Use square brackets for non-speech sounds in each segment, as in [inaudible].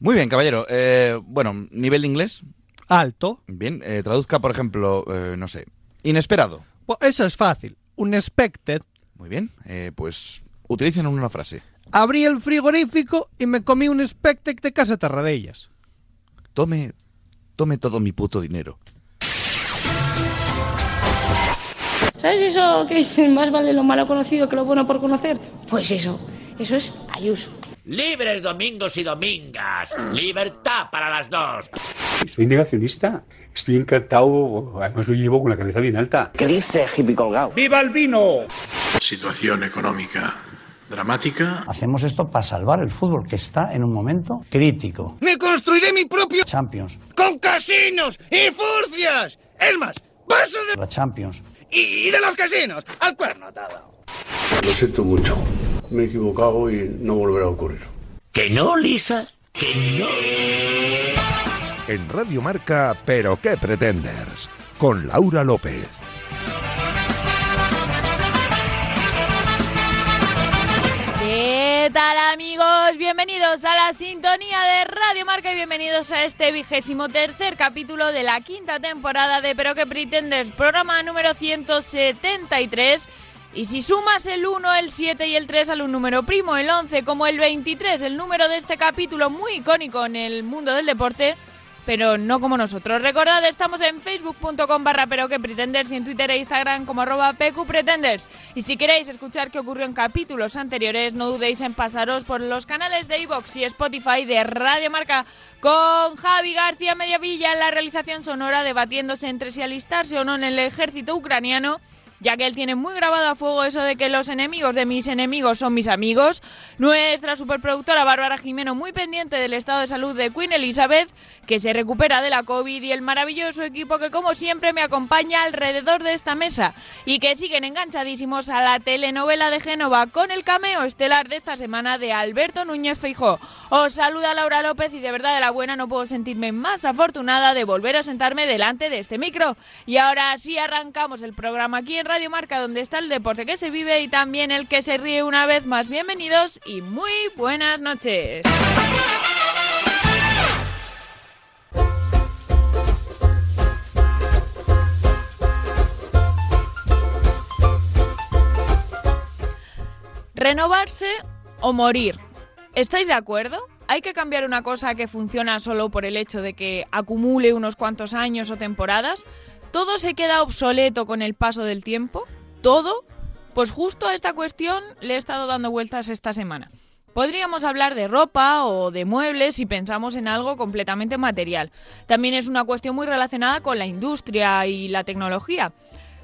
Muy bien, caballero. Eh, bueno, nivel de inglés. Alto. Bien, eh, traduzca, por ejemplo, eh, no sé, inesperado. Eso es fácil. Unexpected. Muy bien, eh, pues utilicen una frase. Abrí el frigorífico y me comí un expected de casa Tarradellas. Tome, tome todo mi puto dinero. ¿Sabes eso que dicen más vale lo malo conocido que lo bueno por conocer? Pues eso, eso es Ayuso. Libres domingos y domingas. Libertad para las dos. Soy negacionista. Estoy encantado, además lo llevo con la cabeza bien alta. ¿Qué dice hippie colgado? ¡Viva el vino! Situación económica dramática. Hacemos esto para salvar el fútbol, que está en un momento crítico. ¡Me construiré mi propio Champions, con casinos y furcias! Es más, paso de la Champions. y, y de los casinos al cuerno atado. Lo siento mucho. Me he equivocado y no volverá a ocurrir. ¿Que no, Lisa? ¿Que no? En Radio Marca, Pero qué pretenders, con Laura López. ¿Qué tal amigos? Bienvenidos a la sintonía de Radio Marca y bienvenidos a este vigésimo tercer capítulo de la quinta temporada de Pero que Pretenders, programa número 173. Y si sumas el 1, el 7 y el 3 al un número primo, el 11 como el 23, el número de este capítulo muy icónico en el mundo del deporte, pero no como nosotros. Recordad, estamos en facebook.com barra pero que pretenders y en Twitter e Instagram como arroba pqpretenders. Y si queréis escuchar qué ocurrió en capítulos anteriores, no dudéis en pasaros por los canales de iVoox y Spotify de Radio Marca con Javi García Mediavilla en la realización sonora debatiéndose entre si alistarse o no en el ejército ucraniano ya que él tiene muy grabado a fuego eso de que los enemigos de mis enemigos son mis amigos. Nuestra superproductora Bárbara Jimeno muy pendiente del estado de salud de Queen Elizabeth, que se recupera de la COVID y el maravilloso equipo que como siempre me acompaña alrededor de esta mesa y que siguen enganchadísimos a la telenovela de Génova con el cameo estelar de esta semana de Alberto Núñez Feijó. Os saluda Laura López y de verdad de la buena no puedo sentirme más afortunada de volver a sentarme delante de este micro. Y ahora sí arrancamos el programa aquí en Radio Marca, donde está el deporte que se vive y también el que se ríe una vez más. Bienvenidos y muy buenas noches. Renovarse o morir. ¿Estáis de acuerdo? ¿Hay que cambiar una cosa que funciona solo por el hecho de que acumule unos cuantos años o temporadas? ¿Todo se queda obsoleto con el paso del tiempo? ¿Todo? Pues justo a esta cuestión le he estado dando vueltas esta semana. Podríamos hablar de ropa o de muebles si pensamos en algo completamente material. También es una cuestión muy relacionada con la industria y la tecnología.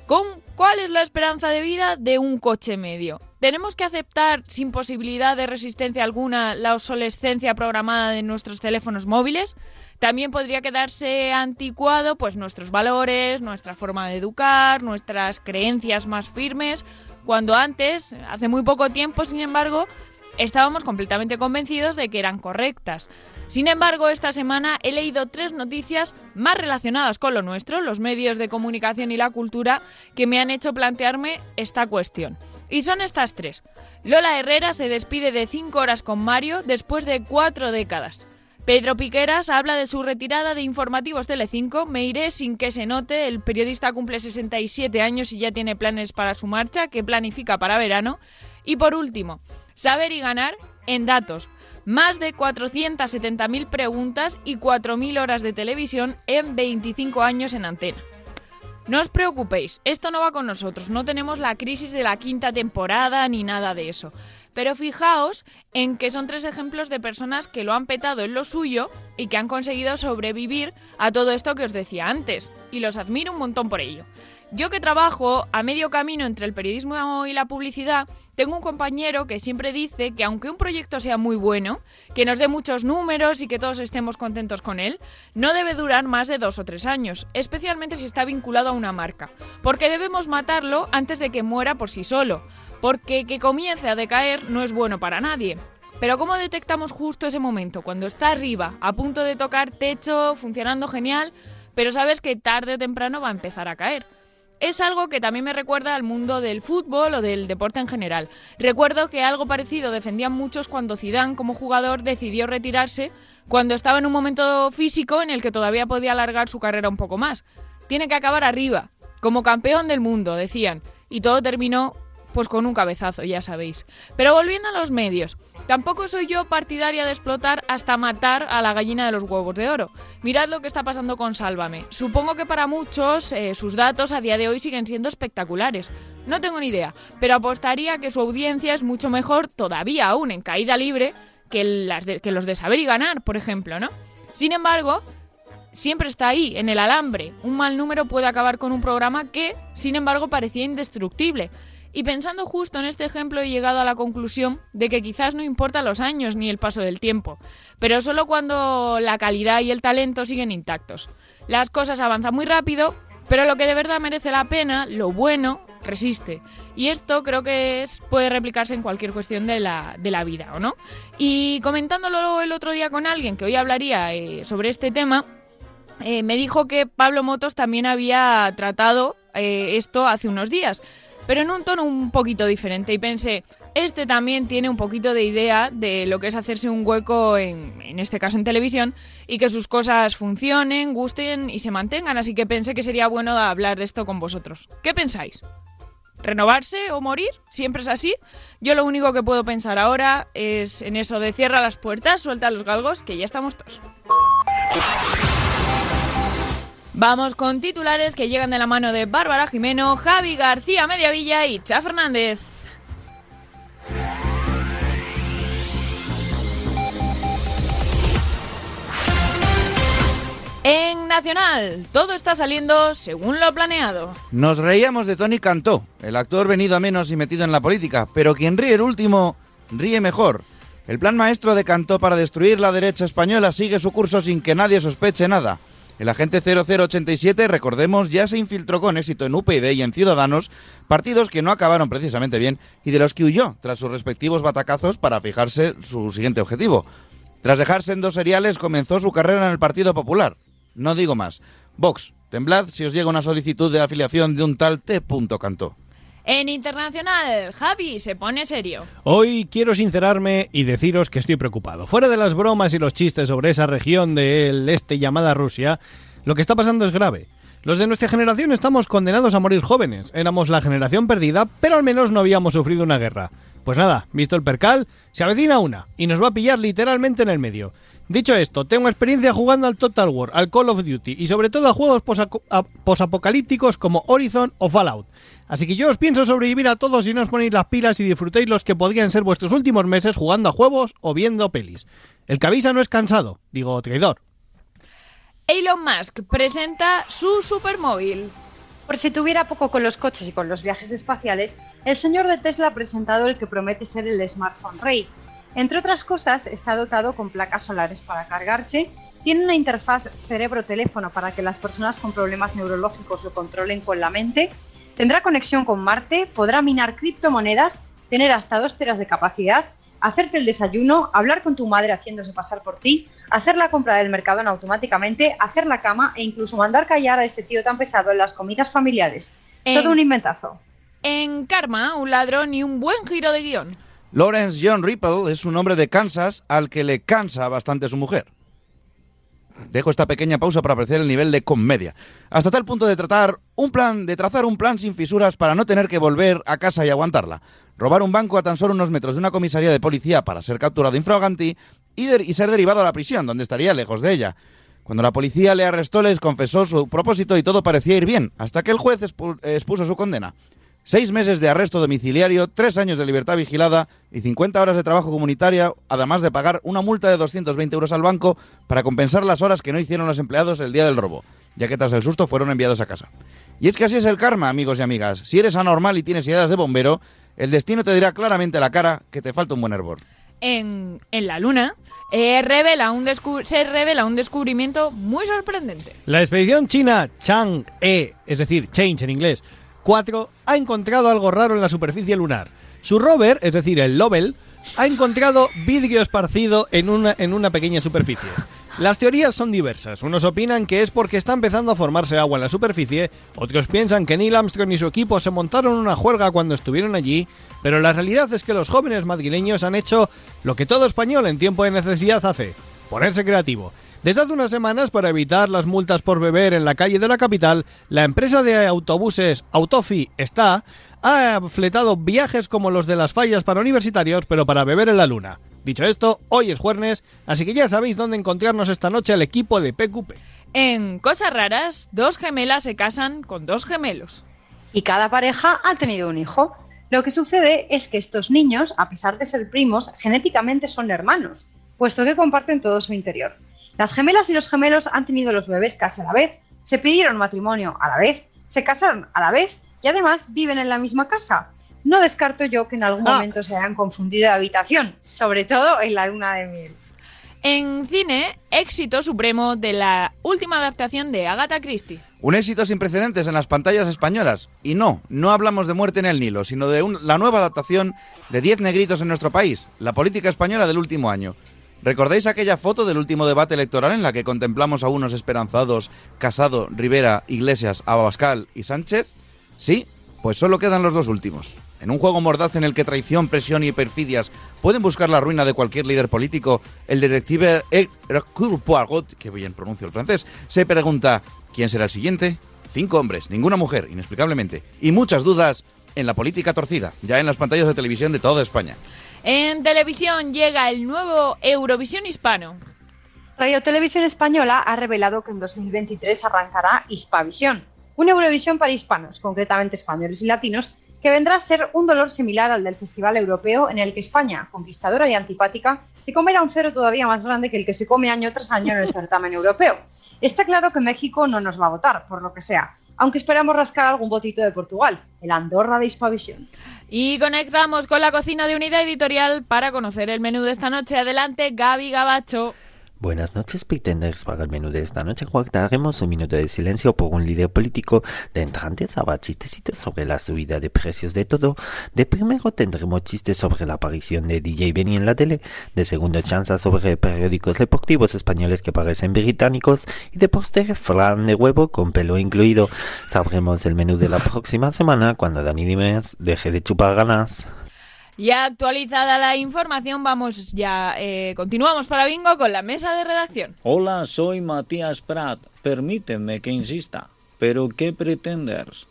¿Con cuál es la esperanza de vida de un coche medio? ¿Tenemos que aceptar sin posibilidad de resistencia alguna la obsolescencia programada de nuestros teléfonos móviles? También podría quedarse anticuado pues nuestros valores, nuestra forma de educar, nuestras creencias más firmes, cuando antes, hace muy poco tiempo, sin embargo, estábamos completamente convencidos de que eran correctas. Sin embargo, esta semana he leído tres noticias más relacionadas con lo nuestro, los medios de comunicación y la cultura, que me han hecho plantearme esta cuestión. Y son estas tres. Lola Herrera se despide de 5 horas con Mario después de cuatro décadas. Pedro Piqueras habla de su retirada de informativos Telecinco. Me iré sin que se note. El periodista cumple 67 años y ya tiene planes para su marcha, que planifica para verano. Y por último, saber y ganar en datos. Más de 470.000 preguntas y 4.000 horas de televisión en 25 años en antena. No os preocupéis, esto no va con nosotros, no tenemos la crisis de la quinta temporada ni nada de eso. Pero fijaos en que son tres ejemplos de personas que lo han petado en lo suyo y que han conseguido sobrevivir a todo esto que os decía antes. Y los admiro un montón por ello. Yo que trabajo a medio camino entre el periodismo y la publicidad, tengo un compañero que siempre dice que aunque un proyecto sea muy bueno, que nos dé muchos números y que todos estemos contentos con él, no debe durar más de dos o tres años, especialmente si está vinculado a una marca, porque debemos matarlo antes de que muera por sí solo, porque que comience a decaer no es bueno para nadie. Pero ¿cómo detectamos justo ese momento, cuando está arriba, a punto de tocar techo, funcionando genial, pero sabes que tarde o temprano va a empezar a caer? Es algo que también me recuerda al mundo del fútbol o del deporte en general. Recuerdo que algo parecido defendían muchos cuando Zidane como jugador decidió retirarse cuando estaba en un momento físico en el que todavía podía alargar su carrera un poco más. Tiene que acabar arriba, como campeón del mundo, decían, y todo terminó pues con un cabezazo, ya sabéis. Pero volviendo a los medios, tampoco soy yo partidaria de explotar hasta matar a la gallina de los huevos de oro. Mirad lo que está pasando con Sálvame. Supongo que para muchos eh, sus datos a día de hoy siguen siendo espectaculares. No tengo ni idea, pero apostaría que su audiencia es mucho mejor todavía aún en caída libre que, las de- que los de saber y ganar, por ejemplo, ¿no? Sin embargo, siempre está ahí, en el alambre. Un mal número puede acabar con un programa que, sin embargo, parecía indestructible. Y pensando justo en este ejemplo he llegado a la conclusión de que quizás no importa los años ni el paso del tiempo, pero solo cuando la calidad y el talento siguen intactos. Las cosas avanzan muy rápido, pero lo que de verdad merece la pena, lo bueno, resiste. Y esto creo que es, puede replicarse en cualquier cuestión de la, de la vida, ¿o no? Y comentándolo el otro día con alguien que hoy hablaría eh, sobre este tema, eh, me dijo que Pablo Motos también había tratado eh, esto hace unos días, pero en un tono un poquito diferente. Y pensé, este también tiene un poquito de idea de lo que es hacerse un hueco, en, en este caso en televisión, y que sus cosas funcionen, gusten y se mantengan. Así que pensé que sería bueno hablar de esto con vosotros. ¿Qué pensáis? ¿Renovarse o morir? ¿Siempre es así? Yo lo único que puedo pensar ahora es en eso de cierra las puertas, suelta los galgos, que ya estamos todos. Vamos con titulares que llegan de la mano de Bárbara Jimeno, Javi García Mediavilla y Cha Fernández. En Nacional, todo está saliendo según lo planeado. Nos reíamos de Tony Cantó, el actor venido a menos y metido en la política, pero quien ríe el último, ríe mejor. El plan maestro de Cantó para destruir la derecha española sigue su curso sin que nadie sospeche nada. El agente 0087, recordemos, ya se infiltró con éxito en UPyD y en Ciudadanos, partidos que no acabaron precisamente bien y de los que huyó tras sus respectivos batacazos para fijarse su siguiente objetivo. Tras dejarse en dos seriales, comenzó su carrera en el Partido Popular. No digo más. Vox, temblad si os llega una solicitud de afiliación de un tal T. Cantó. En Internacional, Javi se pone serio. Hoy quiero sincerarme y deciros que estoy preocupado. Fuera de las bromas y los chistes sobre esa región del este llamada Rusia, lo que está pasando es grave. Los de nuestra generación estamos condenados a morir jóvenes. Éramos la generación perdida, pero al menos no habíamos sufrido una guerra. Pues nada, visto el percal, se avecina una y nos va a pillar literalmente en el medio. Dicho esto, tengo experiencia jugando al Total War, al Call of Duty y sobre todo a juegos posapocalípticos como Horizon o Fallout. Así que yo os pienso sobrevivir a todos si no os ponéis las pilas y disfrutéis los que podrían ser vuestros últimos meses jugando a juegos o viendo pelis. El que avisa no es cansado, digo traidor. Elon Musk presenta su supermóvil. Por si tuviera poco con los coches y con los viajes espaciales, el señor de Tesla ha presentado el que promete ser el smartphone rey. Entre otras cosas, está dotado con placas solares para cargarse, tiene una interfaz cerebro-teléfono para que las personas con problemas neurológicos lo controlen con la mente, tendrá conexión con Marte, podrá minar criptomonedas, tener hasta 2 teras de capacidad, hacerte el desayuno, hablar con tu madre haciéndose pasar por ti, hacer la compra del Mercadona automáticamente, hacer la cama e incluso mandar callar a ese tío tan pesado en las comidas familiares. En- Todo un inventazo. En Karma, un ladrón y un buen giro de guion. Lawrence John Ripple es un hombre de Kansas al que le cansa bastante su mujer. Dejo esta pequeña pausa para apreciar el nivel de comedia. Hasta tal punto de tratar un plan, de trazar un plan sin fisuras para no tener que volver a casa y aguantarla. Robar un banco a tan solo unos metros de una comisaría de policía para ser capturado infraganti y, y ser derivado a la prisión, donde estaría lejos de ella. Cuando la policía le arrestó, les confesó su propósito y todo parecía ir bien, hasta que el juez expu- expuso su condena. Seis meses de arresto domiciliario, tres años de libertad vigilada y 50 horas de trabajo comunitario, además de pagar una multa de 220 euros al banco para compensar las horas que no hicieron los empleados el día del robo, ya que tras el susto fueron enviados a casa. Y es que así es el karma, amigos y amigas. Si eres anormal y tienes ideas de bombero, el destino te dirá claramente a la cara que te falta un buen hervor. En, en la Luna, eh, revela un se revela un descubrimiento muy sorprendente. La expedición china Chang'e, es decir, Change en inglés, 4, ha encontrado algo raro en la superficie lunar. Su rover, es decir, el Lovell, ha encontrado vidrio esparcido en una, en una pequeña superficie. Las teorías son diversas. Unos opinan que es porque está empezando a formarse agua en la superficie, otros piensan que Neil Armstrong y su equipo se montaron una juerga cuando estuvieron allí, pero la realidad es que los jóvenes madrileños han hecho lo que todo español en tiempo de necesidad hace, ponerse creativo. Desde hace unas semanas, para evitar las multas por beber en la calle de la capital, la empresa de autobuses Autofi está ha fletado viajes como los de las fallas para universitarios, pero para beber en la luna. Dicho esto, hoy es jueves, así que ya sabéis dónde encontrarnos esta noche al equipo de PQP. En Cosas Raras, dos gemelas se casan con dos gemelos. Y cada pareja ha tenido un hijo. Lo que sucede es que estos niños, a pesar de ser primos, genéticamente son hermanos, puesto que comparten todo su interior. Las gemelas y los gemelos han tenido los bebés casi a la vez, se pidieron matrimonio a la vez, se casaron a la vez y además viven en la misma casa. No descarto yo que en algún Ah. momento se hayan confundido de habitación, sobre todo en la luna de miel. En cine, éxito supremo de la última adaptación de Agatha Christie. Un éxito sin precedentes en las pantallas españolas. Y no, no hablamos de muerte en el Nilo, sino de un- la nueva adaptación de Diez negritos en nuestro país, la política española del último año. ¿Recordáis aquella foto del último debate electoral en la que contemplamos a unos esperanzados, Casado, Rivera, Iglesias, Abascal y Sánchez? Sí, pues solo quedan los dos últimos. En un juego mordaz en el que traición, presión y perfidias pueden buscar la ruina de cualquier líder político, el detective Hercule Poirot, que bien pronuncio el francés, se pregunta ¿quién será el siguiente? Cinco hombres, ninguna mujer, inexplicablemente, y muchas dudas en la política torcida, ya en las pantallas de televisión de toda España. En televisión llega el nuevo Eurovisión Hispano. Radio Televisión Española ha revelado que en 2023 arrancará Hispavisión, una Eurovisión para hispanos, concretamente españoles y latinos, que vendrá a ser un dolor similar al del Festival Europeo, en el que España, conquistadora y antipática, se comerá un cero todavía más grande que el que se come año tras año en el certamen europeo. Está claro que México no nos va a votar, por lo que sea, aunque esperamos rascar algún votito de Portugal, el Andorra de Hispavisión. Y conectamos con la cocina de Unidad Editorial para conocer el menú de esta noche. Adelante, Gaby Gabacho. Buenas noches, pretenders. Para el menú de esta noche guardaremos un minuto de silencio por un líder político. De entrantes habrá chistecitos sobre la subida de precios de todo. De primero tendremos chistes sobre la aparición de DJ Benny en la tele. De segundo chanza sobre periódicos deportivos españoles que parecen británicos. Y de postre flan de huevo con pelo incluido. Sabremos el menú de la próxima semana cuando Dani Dimes deje de chupar ganas. Ya actualizada la información, vamos ya, eh, continuamos para Bingo con la mesa de redacción. Hola, soy Matías Prat. Permíteme que insista. ¿Pero qué pretendes?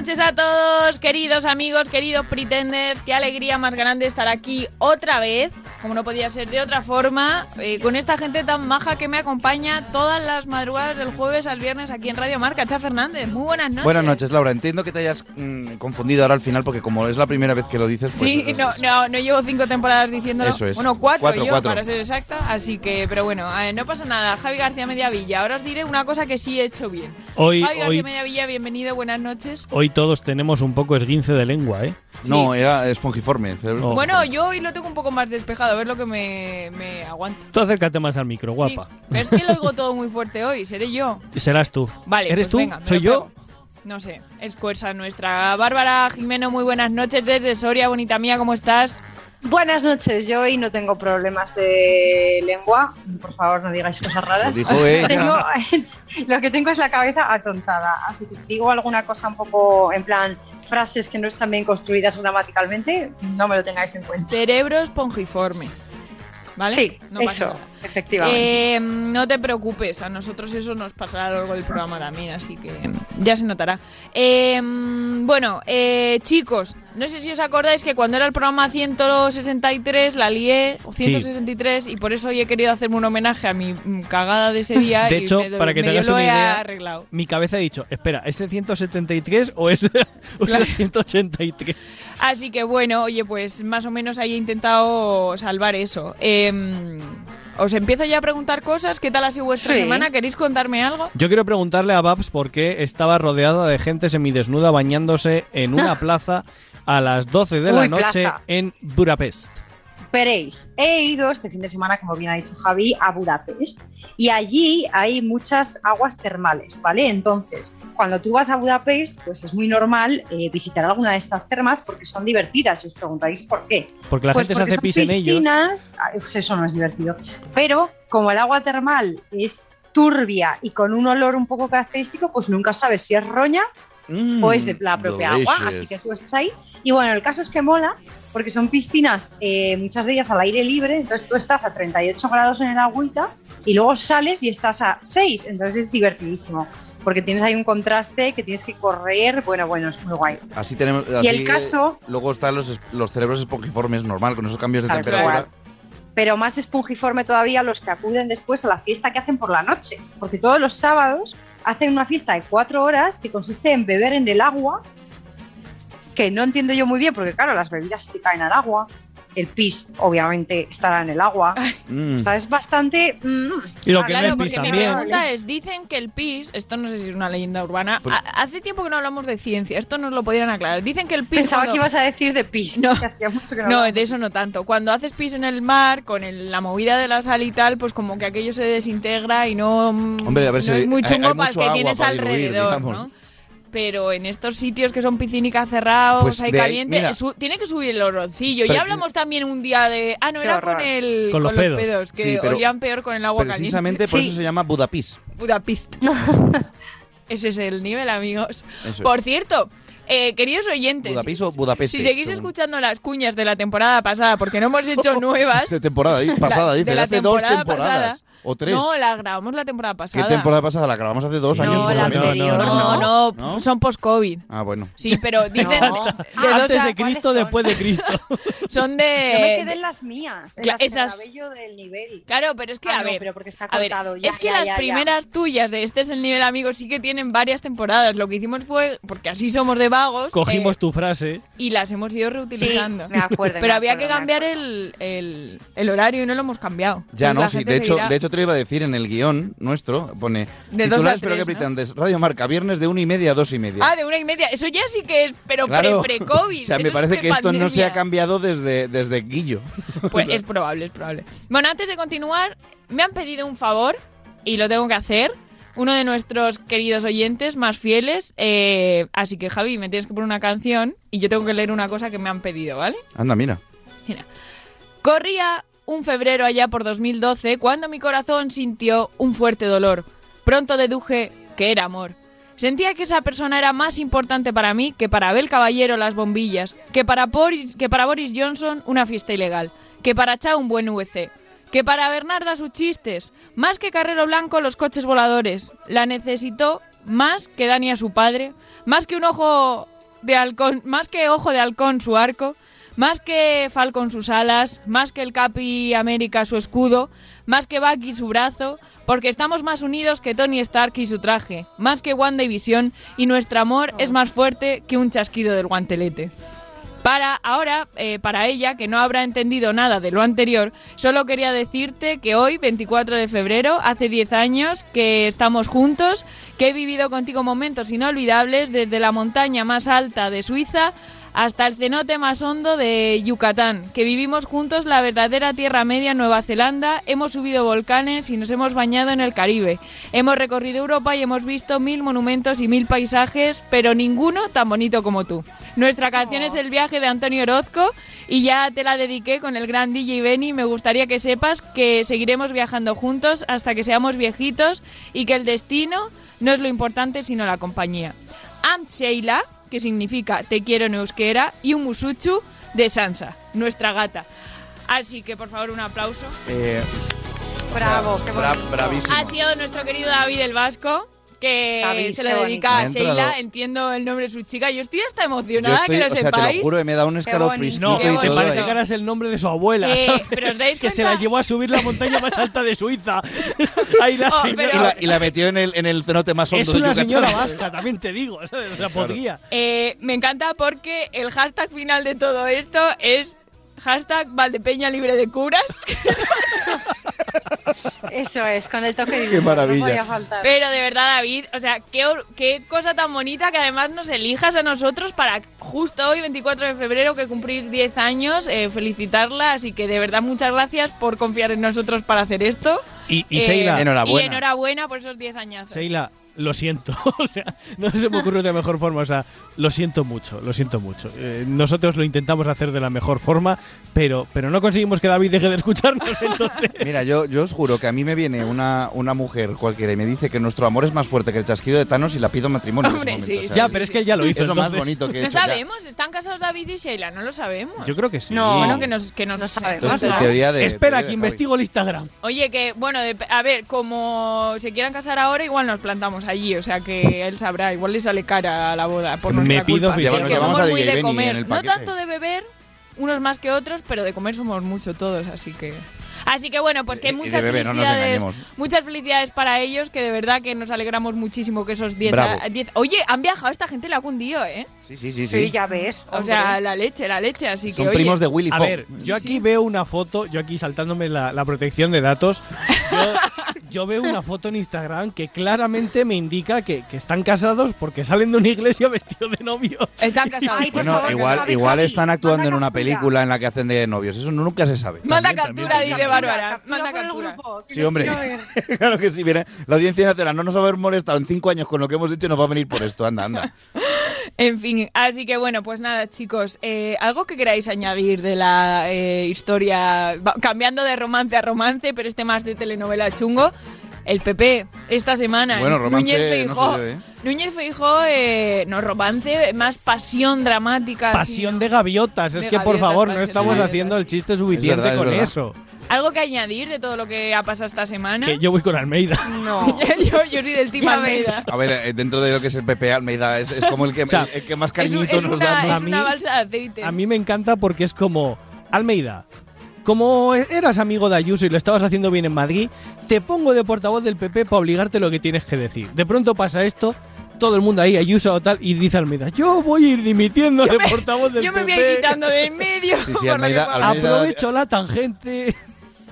Noches a todos, queridos amigos, queridos pretenders. Qué alegría más grande estar aquí otra vez, como no podía ser de otra forma, eh, con esta gente tan maja que me acompaña todas las madrugadas del jueves al viernes aquí en Radio Marca. Cha Fernández, muy buenas noches. Buenas noches, Laura. Entiendo que te hayas mm, confundido ahora al final porque como es la primera vez que lo dices, pues Sí, es- no, no, no llevo cinco temporadas diciéndolo. Eso es. Bueno, cuatro, Cuatro, yo, cuatro. para ser exacta. Así que, pero bueno, eh, no pasa nada. Javi García Mediavilla. Ahora os diré una cosa que sí he hecho bien. Hoy- Javi García hoy- Mediavilla, bienvenido, buenas noches. Hoy todos tenemos un poco esguince de lengua, ¿eh? No, era espongiforme. Oh. Bueno, yo hoy lo tengo un poco más despejado, a ver lo que me, me aguanta. Tú acércate más al micro, guapa. Pero es que lo oigo todo muy fuerte hoy, seré yo. Serás tú. Vale, ¿Eres pues tú? venga, ¿Soy yo? pego. No sé, es cosa nuestra. Bárbara Jimeno, muy buenas noches desde Soria, bonita mía, ¿cómo estás? Buenas noches, yo hoy no tengo problemas de lengua, por favor no digáis cosas raras. Lo dijo ella. [laughs] Tengo- [laughs] lo que tengo es la cabeza atontada, así que si digo alguna cosa un poco en plan frases que no están bien construidas gramaticalmente, no me lo tengáis en cuenta. Cerebro espongiforme. ¿Vale? Sí, No pasa eso, efectivamente. Eh, no te preocupes, a nosotros eso nos pasará a lo largo del programa también, así que ya se notará. Eh, bueno, eh, chicos, no sé si os acordáis que cuando era el programa 163 la lié, o 163, y por eso hoy he querido hacerme un homenaje a mi mm, cagada de ese día. De y hecho, para que te hagas una idea, arreglado. mi cabeza ha dicho, espera, ¿es el 173 [laughs] o es el 183? Así que bueno, oye, pues más o menos ahí he intentado salvar eso. Eh, os empiezo ya a preguntar cosas. ¿Qué tal ha sido vuestra Sí. semana? ¿Queréis contarme algo? Yo quiero preguntarle a Babs por qué estaba rodeada de gente semidesnuda bañándose en una [laughs] plaza a las 12 de la noche plaza. en Budapest. Veréis, he ido este fin de semana, como bien ha dicho Javi, a Budapest y allí hay muchas aguas termales, ¿vale? Entonces, cuando tú vas a Budapest, pues es muy normal eh, visitar alguna de estas termas porque son divertidas y os preguntaréis por qué. Porque la Pues gente se hace pis en ellos. ah, pues eso no es divertido. Pero como el agua termal es turbia y con un olor un poco característico, pues nunca sabes si es roña o es de la propia agua, delicious. así que tú estás ahí. Y bueno, el caso es que mola, porque son piscinas, eh, muchas de ellas al aire libre, entonces tú estás a 38 grados en el agüita y luego sales y estás a 6, entonces es divertidísimo, porque tienes ahí un contraste que tienes que correr, bueno, bueno, es muy guay. Así tenemos. Y así, el caso- Luego están los, los cerebros espongiformes, normal, con esos cambios de Tal temperatura. Pero más espongiforme todavía los que acuden después a la fiesta que hacen por la noche, porque todos los sábados hacen una fiesta de cuatro horas que consiste en beber en el agua, que no entiendo yo muy bien, porque claro, las bebidas se te caen al agua, el pis obviamente estará en el agua, Mm. o sea, es bastante... mm, Y lo que claro, no es porque pis mi también. pregunta es, dicen que el pis, esto no sé si es una leyenda urbana, Pues- ha- hace tiempo que no hablamos de ciencia, esto nos lo podrían aclarar. Dicen que el pis... Pensaba cuando- que ibas a decir de pis, No. que mucho que no de eso no tanto. Cuando haces pis en el mar, con el- la movida de la sal y tal, pues como que aquello se desintegra y no, Hombre, a ver no si es muy hay- chungo hay para el que agua tienes para diluir, alrededor. ¿no? Pero en estos sitios que son piscínicas cerrados, Pues hay ahí- caliente, su- tiene que subir el oroncillo. Pero- ya hablamos también un día de... Ah, no, era horror. con, el, Con los pedos. que Sí, pero olían peor con el agua Precisamente caliente. por Sí. eso se llama Budapest. Budapest. [laughs] Ese es el nivel, amigos. Eso es. Por cierto, eh, queridos oyentes, Budapest o Budapeste. si seguís según. escuchando las cuñas de la temporada pasada, porque no hemos hecho [laughs] nuevas. De temporada, [laughs] pasada, de dice, de la hace dos temporada temporadas. pasada. O tres. No, la grabamos la temporada ¿Qué pasada. temporada pasada? La grabamos hace dos no, años por la menos. anterior. No, No, no, no, ¿No? son post-COVID. Ah, bueno. Sí, pero [laughs] dicen de, No. de Ah, dos Antes a- de Cristo, después de Cristo. [laughs] son Yo me de... quedé en las mías, en las esas- del nivel. Claro, pero es que, Ah, a no, ver, pero porque está a ver, cortado. Ya, es que ya, las ya, ya. primeras tuyas de este es el nivel amigo sí que tienen varias temporadas. Lo que hicimos fue, porque así somos de vagos, Cogimos eh, tu frase. y las hemos ido reutilizando. Sí, me acuerdo, Pero me había acuerdo, que cambiar el, el, el horario y no lo hemos cambiado. Ya Entonces no, sí. De hecho, de hecho te lo iba a decir en el guion nuestro. Pone De dos a pero que tres, ¿no? pretendes. Radio Marca, viernes de una y media a dos y media. Ah, de una y media. Eso ya sí que es, pero Claro. pre- pre-COVID. [laughs] o sea, me es parece que esto no se ha cambiado desde, desde Guillo. [laughs] Pues es probable, es probable. Bueno, antes de continuar, me han pedido un favor y lo tengo que hacer. Uno de nuestros queridos oyentes más fieles. eh, así que, Javi, me tienes que poner una canción y yo tengo que leer una cosa que me han pedido, ¿vale? Anda, mira. Mira. Corría un febrero allá por 2012 cuando mi corazón sintió un fuerte dolor. Pronto deduje que era amor. Sentía que esa persona era más importante para mí que para Abel Caballero las bombillas, que para, Boris, que para Boris Johnson una fiesta ilegal, que para Chao un buen VC, que para Bernarda sus chistes, más que Carrero Blanco los coches voladores. La necesitó más que Dani a su padre, más que un ojo de halcón, más que ojo de halcón su arco, más que Falcon sus alas, más que el Capi América su escudo, más que Bucky su brazo, porque estamos más unidos que Tony Stark y su traje, más que Wanda y Visión, y nuestro amor es más fuerte que un chasquido del guantelete. Para ahora, eh, para ella, que no habrá entendido nada de lo anterior, solo quería decirte que hoy, 24 de febrero, hace 10 años que estamos juntos, que he vivido contigo momentos inolvidables desde la montaña más alta de Suiza hasta el cenote más hondo de Yucatán, que vivimos juntos la verdadera Tierra Media en Nueva Zelanda, hemos subido volcanes y nos hemos bañado en el Caribe, hemos recorrido Europa y hemos visto mil monumentos y mil paisajes, pero ninguno tan bonito como tú. Nuestra canción es El viaje de Antonio Orozco y ya te la dediqué con el gran DJ Benny. Me gustaría que sepas que seguiremos viajando juntos hasta que seamos viejitos y que el destino no es lo importante sino la compañía. Aunt Sheila, que significa te quiero en euskera, y un musuchu de Sansa, nuestra gata. Así que por favor un aplauso. Eh, Bravo, qué bra- bonito. bravísimo. Ha sido nuestro querido David el Vasco. Que David, se lo dedica a Sheila, entiendo el nombre de su chica. Yo estoy hasta Yo emocionada, estoy, que lo o sea, te sepáis. lo juro, que me da un escalofrío No, que bonito. parece que ahora es el nombre de su abuela. Eh, ¿sabes? pero os dais que se la llevó a subir la montaña más alta de Suiza. [laughs] Ahí la Oh, pero- Y la, y la metió en el, en el cenote más hondo Es de una Yucatán. señora [laughs] vasca, también te digo. ¿sabes? O sea, podría. Eh, me encanta porque el hashtag final de todo esto es hashtag Valdepeña libre de curas. [laughs] Eso es, con el toque de Qué maravilla. No faltar. Pero de verdad, David, o sea, qué, qué cosa tan bonita que además nos elijas a nosotros para justo hoy, 24 de febrero, que cumplís 10 años, eh, felicitarla. Así que de verdad, muchas gracias por confiar en nosotros para hacer esto. Y, y Eh, Seila, Enhorabuena. Y enhorabuena por esos 10 años. Seila, lo siento. [laughs] o sea, no se me ocurre de mejor forma. O sea, lo siento mucho, lo siento mucho. Eh, nosotros lo intentamos hacer de la mejor forma, pero, pero no conseguimos que David deje de escucharnos. [laughs] Entonces, Mira, yo, yo os juro que a mí me viene una, una mujer cualquiera y me dice que nuestro amor es más fuerte que el chasquido de Thanos y la pido matrimonio. en ese Hombre, momento, sí, ¿sabes? sí, ya, pero es que ya lo hizo. Es lo más bonito que he No hecho. ya. sabemos, ¿están casados David y Sheila? No lo sabemos. Yo creo que sí. No, bueno, que nos, que nos sabemos. Entonces, ¿no? teoría de. Espera, teoría que de investigo el Instagram. Oye, que bueno, de- a ver, como se quieran casar ahora, igual nos plantamos allí, o sea que él sabrá, igual le sale cara a la boda por Me nuestra pido culpa. Que Llevamos somos a muy DJ de Benny comer, el no paquete. tanto de beber, unos más que otros, pero de comer somos mucho todos, así que Así que bueno, pues que Y- muchas de beber, no nos felicidades, engañemos. muchas felicidades para ellos, que de verdad que nos alegramos muchísimo que esos 10 Bravo. a- 10 Oye, han viajado esta gente la ha cundido, ¿eh? Sí, sí, sí. Sí, sí. ya ves. O sea, la leche, la leche, así Son que oye, primos de Willy A Fogg. ver, yo aquí veo una foto, yo aquí saltándome la, la protección de datos, [laughs] yo, yo veo una foto en Instagram que claramente me indica que, que están casados porque salen de una iglesia vestidos de novio. Están [laughs] casados. Ay, por Bueno, favor, igual, igual están actuando manda en una captura. película en la que hacen de novios. Eso nunca se sabe. Manda También, captura, también, dice Bárbara. Manda captura. Sí, hombre. [laughs] claro que sí, viene. La audiencia nacional no nos va a haber molestado en cinco años con lo que hemos dicho y nos va a venir por esto. Anda, anda. [laughs] En fin, así que bueno, pues nada, chicos, eh, algo que queráis añadir de la eh, historia, cambiando de romance a romance, pero este más de telenovela chungo. El PP, esta semana. Bueno, romance, Núñez no sé Feijó. yo, ¿eh? Núñez Feijó, eh, no, romance, más pasión dramática. Pasión ¿no? de gaviotas, es De que por favor, no estamos haciendo el chiste suficiente verdad, con eso. ¿Algo que añadir de todo lo que ha pasado esta semana? Que yo voy con Almeida. No. [laughs] yo, yo soy del team Almeida. A ver, eh, dentro de lo que es el PP Almeida, es, es como el que, O sea, el, el que más Es, un- cariñito es nos una, da. es A una mí- balsa de aceite. A mí me encanta porque es como, Almeida, como eras amigo de Ayuso y lo estabas haciendo bien en Madrid, te pongo de portavoz del PP para obligarte lo que tienes que decir. De pronto pasa esto, todo el mundo ahí, Ayuso o tal, y dice Almeida, yo voy a ir dimitiendo de portavoz del Yo me voy PP. a ir quitando del medio. Sí, sí, Almeida-. [laughs] Almeida- Aprovecho la tangente.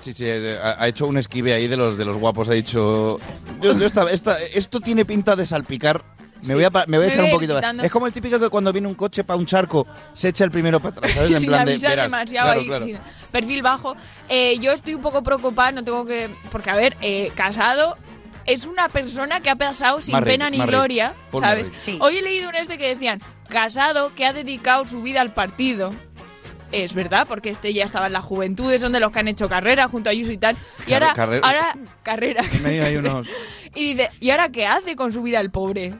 Sí, sí, eh, ha hecho un esquive ahí de los, de los guapos. Ha dicho. Yo, yo esta- esta- esto tiene pinta de salpicar. Me Sí. voy a, me voy a Me echar un poquito. Es como el típico que cuando viene un coche para un charco se echa el primero para atrás, ¿sabes? En [laughs] sin plan de. verás. demasiado Claro, ahí, claro. sin- perfil bajo. Eh, yo estoy un poco preocupada, no tengo que. Porque, a ver, eh, casado es una persona que ha pasado sin pena ni gloria, ¿sabes? Sí. Hoy he leído un este que decían, casado que ha dedicado su vida al partido. Es verdad, porque este ya estaba en la juventud, son de los que han hecho carrera junto a Ayuso y tal. Y ahora, carrera. ahora, carrera. En medio hay unos. [laughs] Y dice, ¿y ahora qué hace con su vida el pobre?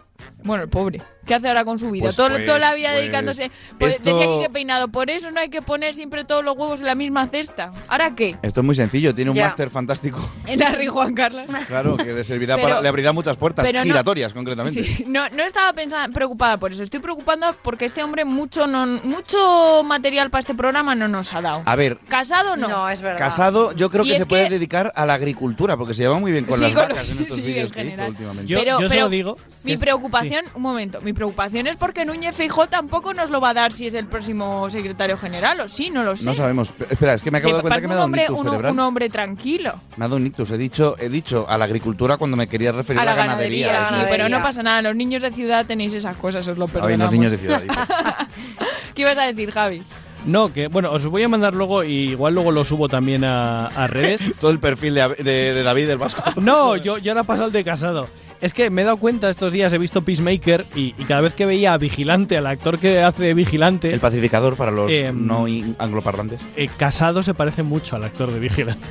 Bueno, el pobre. ¿Qué hace ahora con su vida? Pues, Todo- pues, toda la vida pues, dedicándose. Pues, esto- Decía aquí que peinado. Por eso no hay que poner siempre todos los huevos en la misma cesta. ¿Ahora qué? Esto es muy sencillo, tiene un máster fantástico. En Harry Juan Carlos. [laughs] Claro, que le servirá Pero- para. Le abrirá muchas puertas, pero no- giratorias concretamente. Sí, no, no estaba pensando, preocupada por eso. Estoy preocupada porque este hombre mucho, no, mucho material para este programa no nos ha dado. A ver, Casado no. No, es verdad. casado, yo creo Y que se puede que- dedicar a la agricultura, porque se lleva muy bien con Sí, las con vacas los- en [laughs] estos sí, vídeos en que hizo general. últimamente. Yo, Pero- yo se pero lo digo. Mi preocupación, un momento, mi preocupación es porque Núñez Feijó tampoco nos lo va a dar si es el próximo secretario general, o sí, no lo sé. No sabemos. Espera, es que me acabo Sí, de cuenta que me ha dado un hombre, ictus un, un hombre tranquilo. Me ha dado un ictus. He dicho, he dicho a la agricultura cuando me quería referir A a la ganadería. ganadería, sí, ganadería. pero no pasa nada. Los niños de ciudad tenéis esas cosas, os lo Ay, perdonamos. los niños de ciudad. [laughs] ¿Qué ibas a decir, Javi? No, que bueno, os voy a mandar luego, y igual luego lo subo también a, a redes. [laughs] Todo el perfil de, de- de David del Vasco. [laughs] No, yo, yo ahora paso al de casado. Es que me he dado cuenta estos días, he visto Peacemaker y, y cada vez que veía a Vigilante, al actor que hace Vigilante, El pacificador para los Em, no angloparlantes. eh, casado se parece mucho al actor de Vigilante.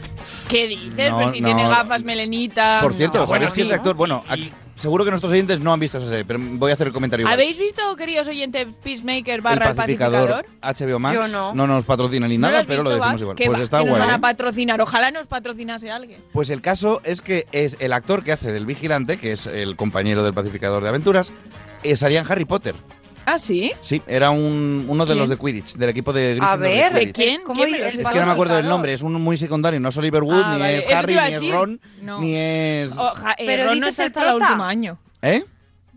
¿Qué dices? No, pues si no. tiene gafas, melenita. Por cierto, No, ¿sabéis bueno, que ese sí. actor? Bueno, aquí- seguro que nuestros oyentes no han visto esa serie, pero voy a hacer el comentario. igual. ¿Habéis visto, queridos oyentes, Peacemaker barra el pacificador, pacificador? HBO Max Yo no. nos patrocina ni ¿No nada, pero lo decimos igual. Pues va- está que nos guay. van a ¿eh? patrocinar. Ojalá nos patrocinase alguien. Pues el caso es que es el actor que hace del vigilante, que es el compañero del pacificador de aventuras, salía en Harry Potter. ¿Ah, sí? Sí, era un, uno de ¿Quién? los de Quidditch, del equipo de A Gryffindor ver, de ¿De Quidditch. quién? ¿Cómo ¿Quién me dices? lo Es Es que no me acuerdo del nombre, es un muy secundario, no es Oliver Wood, Ah, ni vale, es Harry, a ni es. Ron, No. ni es... Ja- eh, Pero Ron no el hasta el prota. último año. ¿Eh?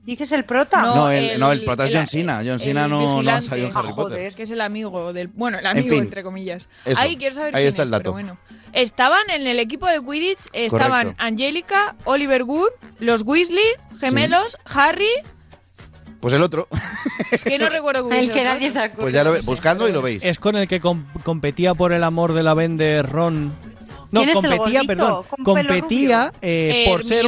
¿Dices el prota? No, No, el, el- no, el prota es John Cena. John Cena no, no ha salido en Ah, Harry Potter. joder. Que es el amigo del. Bueno, el amigo, fin, entre comillas. eso. Ahí quiero saber Ahí quién está el es, dato. bueno. Estaban en el equipo de Quidditch, estaban Correcto. Angélica, Oliver Wood, los Weasley, gemelos, Harry. Pues el otro. Es que no recuerdo cómo [laughs] El que nadie se acuerda. Pues ya lo buscadlo y lo veis. Es con el que com- competía por el amor de la vende Ron. No, ¿Quién es el competía, perdón. Competía eh, por ser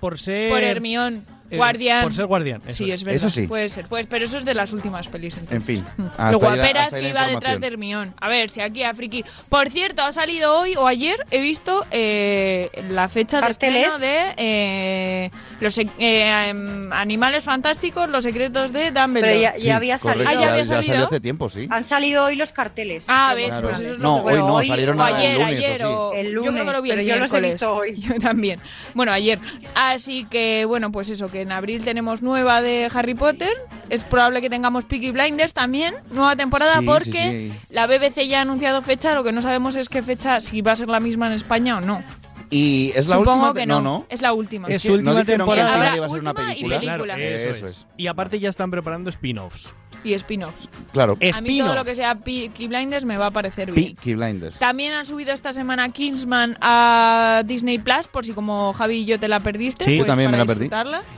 por ser Por Hermión. Eh, Guardián. por ser guardián. eso Sí, es. verdad. Eso sí. Puede ser, pues, pero eso es de las últimas pelis. entonces. En fin. Mm. hasta Lo guaperas que iba detrás de Hermión. A ver, si aquí a friki. Por cierto, ha salido hoy o ayer, he visto eh, la fecha de ¿Carteles? estreno de eh, los eh, em, Animales Fantásticos, los secretos de Dumbledore. Pero ya, ya Sí, había correcto, salido. Ah, ya había salió salido. hace tiempo, sí. Han salido hoy los carteles. Ah, de ves, pues eso es No, lo que- hoy no, salieron o el ayer, lunes, ayer, o o sí. El yo creo que lo vi pero el yo los he miércoles. visto hoy. [laughs] Yo también. Bueno, ayer. Así que, bueno, pues eso, que en abril tenemos nueva de Harry Potter. Es probable que tengamos Peaky Blinders también, nueva temporada, Sí, sí, porque sí. la BBC ya ha anunciado fecha, lo que no sabemos es qué fecha, si va a ser la misma en España o no. Y es la Supongo última. que no, no, no. es la última. Es que su última no dijeron que al temporada. final iba a ser una película. Claro, eso, Eso es. es. Y aparte ya están preparando spin-offs. Y spin-offs. Claro. A mí todo lo que sea Peaky Blinders me va a parecer bien. Peaky Blinders. También han subido esta semana Kingsman a Disney Plus, por si como Javi y yo te la perdiste. Sí, pues Yo también me la perdí.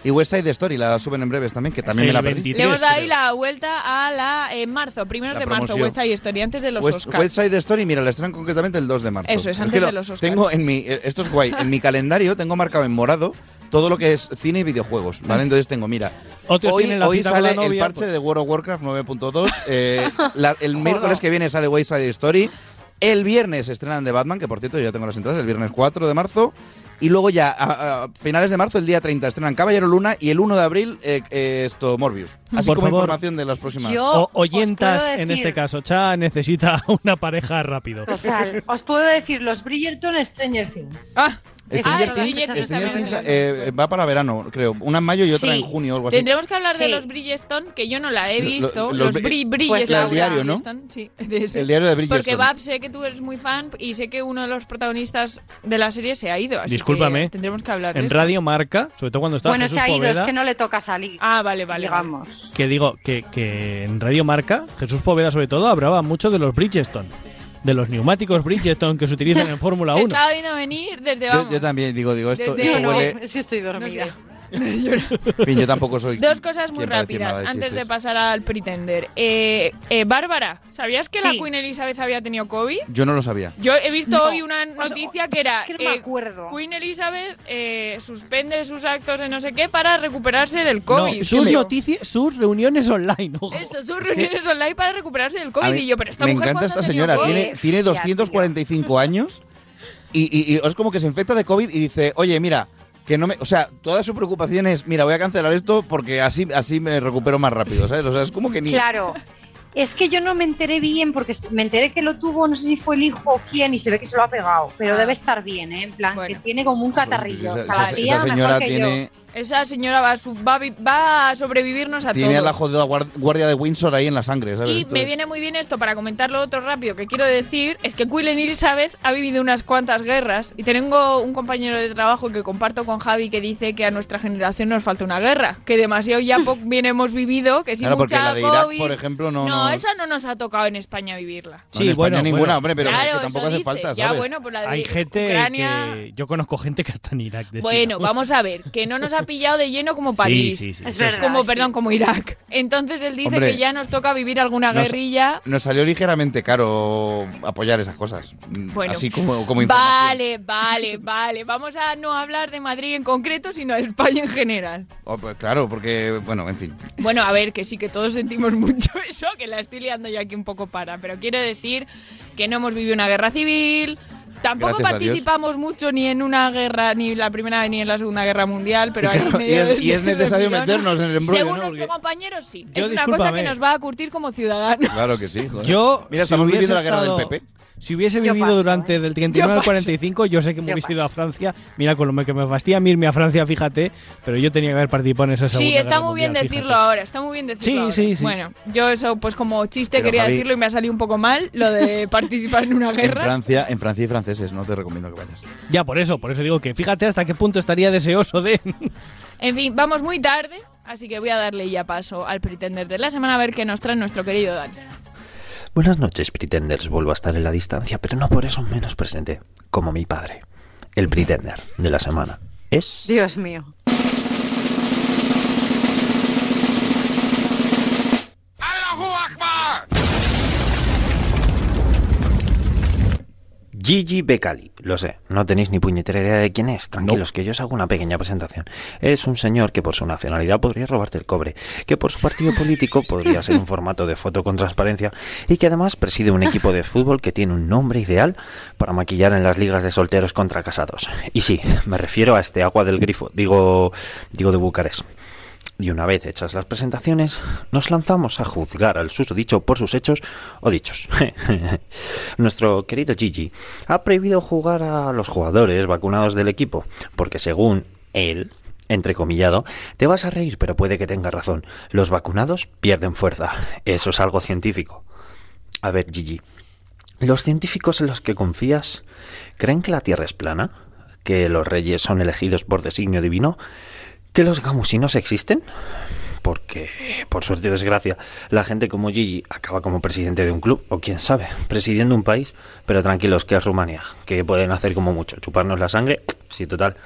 Y West Side Story la suben en breves también, que también Sí, me la perdí. 23. Le hemos dado ahí la vuelta a la en marzo, primeros La de marzo. West Side Story, antes de los West, Oscars. West Side Story, mira, la estrenan concretamente el 2 de marzo. Eso es, que antes lo- de los Oscars. Tengo en mi, eh, esto es guay, en mi calendario tengo marcado en morado todo lo que es cine y videojuegos, ¿vale? Entonces tengo, mira, Otros hoy, la sale el parche pues- de World of Warcraft 9.2, eh, [laughs] el miércoles que viene sale West Side Story, el viernes estrenan de Batman, que por cierto yo ya tengo las entradas, el viernes 4 de marzo, y luego ya a, a finales de marzo, el día 30, estrenan Caballero Luna y el 1 de abril eh, eh, esto Morbius. Así Por como favor. información de las próximas. Yo O- oyentas, puedo en decir- este caso. Cha necesita [laughs] una pareja rápido. Total. Os puedo decir los Bridgerton Stranger Things. Ah, Stranger Ah, Things, Stranger Stranger Things eh, va para verano, creo. Una en mayo y otra Sí. en junio o algo así. Tendremos que hablar de los Bridgestone, que yo no la he visto. lo- los los Bri Bri- Bridgestone. Pues el diario, ¿no? Bridgestone, Sí, [laughs] de ese. El diario de Bridgestone. Porque Bab, sé que tú eres muy fan y sé que uno de los protagonistas de la serie se ha ido. Así Discúlpame. que tendremos que hablar de En esto. Radio Marca, sobre todo cuando está bueno, Jesús se ha ido, Poveda, es que no le toca salir. Ah, vale, vale. vale. digamos. que digo que, que en Radio Marca, Jesús Poveda sobre todo, hablaba mucho de los Bridgestone. De los neumáticos Bridgestone que se utilizan en Fórmula [laughs] Te 1. estaba viendo venir desde Yo, vamos. yo también digo, digo, esto, Desde- esto Yo no, huele. sí estoy dormida. No sé. [laughs] En fin, yo tampoco soy. Dos cosas muy rápidas antes de pasar al Pretender. Eh, eh, Bárbara, ¿sabías que la. Queen Elizabeth había tenido COVID? Yo no lo sabía. Yo he visto No, hoy una o sea, noticia que era es que no me eh, acuerdo. Queen Elizabeth eh, suspende sus actos de no sé qué para recuperarse del No, COVID. sus noticias, sus reuniones online. ojo. Eso, sus reuniones online para recuperarse del COVID. mí Y yo, pero esta me mujer encanta ¿cuándo esta señora. COVID? Tiene, tiene Ya, tío. 245 años y, y- y es como que se infecta de COVID y dice, oye, mira, que no me. O sea, toda su preocupación es, mira, voy a cancelar esto porque así, así me recupero más rápido, ¿sabes? O sea, es como que ni. Claro. Es que yo no me enteré bien porque me enteré que lo tuvo, no sé si fue el hijo o quién, y se ve que se lo ha pegado. Pero Ah. debe estar bien, ¿eh? En plan, Bueno. que tiene como un catarrillo. Esa, o sea, la tía esa mejor señora que tiene, Esa señora va a, su- va va a sobrevivirnos a tiene todos. la jodida guardia de Windsor ahí en la sangre, ¿sabes? Y Esto me es- viene muy bien esto para comentarlo otro rápido que quiero decir es que Queen Elizabeth ha vivido unas cuantas guerras y tengo un compañero de trabajo que comparto con Javi que dice que a nuestra generación nos falta una guerra, que demasiado ya [laughs] bien hemos vivido, que sin Claro, porque mucha la de Irak, COVID- por ejemplo, no. no, no- esa no nos ha tocado en España vivirla. no, Sí, en España bueno, ninguna, bueno. hombre, pero claro, que tampoco hace dice. falta, Ya ¿sabes? bueno, pues la de Hay gente Ucrania... que yo conozco gente que está en Irak. destinado. Bueno, vamos a ver, que no nos ha [laughs] pillado de lleno como París. Sí, sí, sí. Es verdad. Como, perdón, como Irak. Entonces él dice Hombre, que ya nos toca vivir alguna nos- guerrilla. Nos salió ligeramente caro apoyar esas cosas. Bueno, Así como, como. Vale, vale, vale. Vamos a no hablar de Madrid en concreto, sino de España en general. Oh, pues claro, porque, bueno, en fin. Bueno, a ver, que sí que todos sentimos [laughs] mucho eso, que la estoy liando yo aquí un poco para. Pero quiero decir que no hemos vivido una guerra civil. Tampoco Gracias participamos mucho ni en una guerra, ni en la Primera ni en la Segunda Guerra Mundial, pero Y, ahí en claro, y medio es, del- y es necesario meternos en el embrollo, Según ¿no? nuestro Porque- compañero, sí. Yo, es una cosa que nos va a curtir como ciudadanos. Claro que sí, joder. Yo, Mira, si estamos viviendo la guerra estado- del PP. Si hubiese Yo vivido paso, durante ¿eh? del 39 al paso. 45, yo sé que me Yo hubiese ido a. Francia. Mira, con lo que me fastidia a mí irme a Francia, fíjate. Pero yo tenía que haber participado en esa segunda Sí, está Guerra muy bien Mundial, decirlo fíjate. ahora, está muy bien decirlo Sí, ahora. sí, sí. Bueno, yo eso pues como chiste Pero, quería Javi, decirlo y me ha salido un poco mal lo de [laughs] participar en una En guerra. Francia, en Francia y franceses, no te recomiendo que vayas. Ya, por eso, por eso digo que fíjate hasta qué punto estaría deseoso de. [laughs] En fin, vamos muy tarde, así que voy a darle ya paso al Pretender de la semana a ver qué nos trae nuestro querido Dani. Buenas noches, Pretenders. Vuelvo a estar en la distancia, pero no por eso menos presente, como mi padre. El Pretender de la semana es... Dios mío. Gigi Becali, lo sé, no tenéis ni puñetera idea de quién es. Tranquilos, que yo os hago una pequeña presentación. Es un señor que por su nacionalidad podría robarte el cobre, que por su partido político podría ser un formato de foto con transparencia y que además preside un equipo de fútbol que tiene un nombre ideal para maquillar en las ligas de solteros contra casados. Y sí, me refiero a este agua del grifo, digo, digo de Bucarest. Y una vez hechas las presentaciones, nos lanzamos a juzgar al susodicho por sus hechos o dichos. [laughs] Nuestro querido Gigi ha prohibido jugar a los jugadores vacunados del equipo, porque según él, entrecomillado, te vas a reír, pero puede que tenga razón. Los vacunados pierden fuerza. Eso es algo científico. A ver, Gigi, ¿los científicos en los que confías creen que la Tierra es plana? ¿Que los reyes son elegidos por designio divino? ¿Que los gamusinos existen? Porque, por suerte o desgracia, la gente como Gigi acaba como presidente de un club, o quién sabe, presidiendo un país, pero tranquilos, que es Rumanía, que pueden hacer como mucho, chuparnos la sangre, sí, total.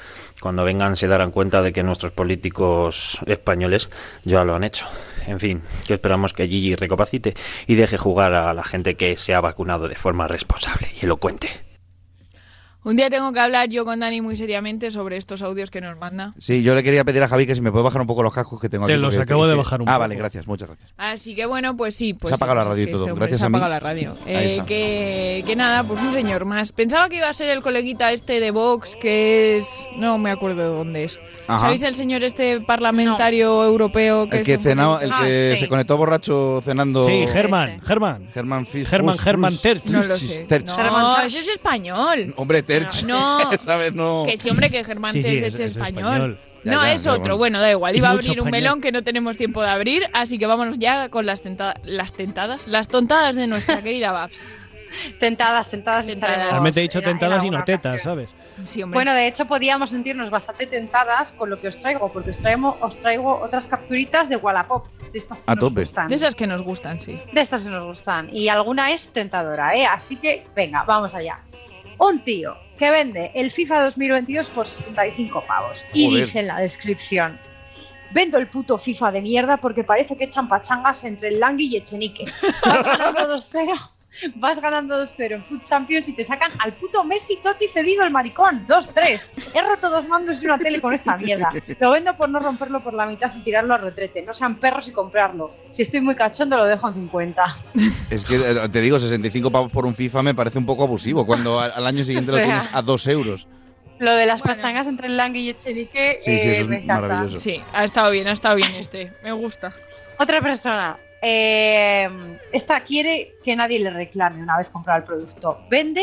Cuando vengan se darán cuenta de que nuestros políticos españoles ya lo han hecho. En fin, que esperamos que Gigi recapacite y deje jugar a la gente que se ha vacunado de forma responsable y elocuente. Un día tengo que hablar yo con Dani muy seriamente sobre estos audios que nos manda. Sí, yo le quería pedir a Javi que si me puede bajar un poco los cascos que tengo Te aquí. los porque acabo estoy- de bajar un Ah, poco. vale, gracias, muchas gracias. Así que bueno, pues sí. Pues Se ha apagado sí, la radio es y todo, este gracias se ha a mí. apagado la radio. Eh, que, que nada, pues un señor más. Pensaba que iba a ser el coleguita este de Vox, que es... No me acuerdo de dónde es. Ajá. ¿Sabéis el señor este parlamentario europeo que El es que, cenaba, poquito- el que se conectó borracho cenando. Sí, Germán, Germán. Germán Germán, Germán Terch. No lo sé. Terch. No, ese es español. Hombre, Terch. [laughs] No. Esta vez no. Que sí, hombre, que Germán Sí, sí, Terch es- es, es español. español. Ya, No, ya, es otro. bueno. Bueno, da igual. Iba a abrir un melón que no tenemos tiempo de abrir, así que vámonos ya con las, tenta- las tentadas, las tontadas de nuestra querida Babs. Tentadas, tentadas, estaremos Realmente he dicho en la- en tentadas y no tetas, ocasión. ¿sabes? Sí. Bueno, de hecho podíamos sentirnos bastante tentadas con lo que os traigo, porque os traigo, os traigo otras capturitas de Wallapop, de estas que A nos tope. gustan. de esas que nos gustan, sí. De estas que nos gustan. Y alguna es tentadora, ¿eh? Así que, venga, vamos allá. Un tío que vende el FIFA 2022 por 65 pavos. Y Joder. dice en la descripción: Vendo el puto FIFA de mierda porque parece que echan pachangas entre el Langui y Echenique. Vas ganando 2-0. [laughs] Vas ganando 2-0 en Food Champions y te sacan al puto Messi Totti cedido el maricón. 2-3. He roto dos mandos y una tele con esta mierda. Lo vendo por no romperlo por la mitad y tirarlo al retrete. No sean perros y comprarlo. Si estoy muy cachondo, lo dejo en 50. Es que eh, te digo, 65 pavos por un FIFA me parece un poco abusivo cuando al, año siguiente [laughs] O lo tienes a 2 euros. Lo de las pachangas entre el Langui y Echenique Sí, sí, eh, eso es me encanta. maravilloso. Sí, ha estado bien, ha estado bien este. Me gusta. Otra persona. Eh, esta quiere que nadie le reclame una vez comprado el producto. Vende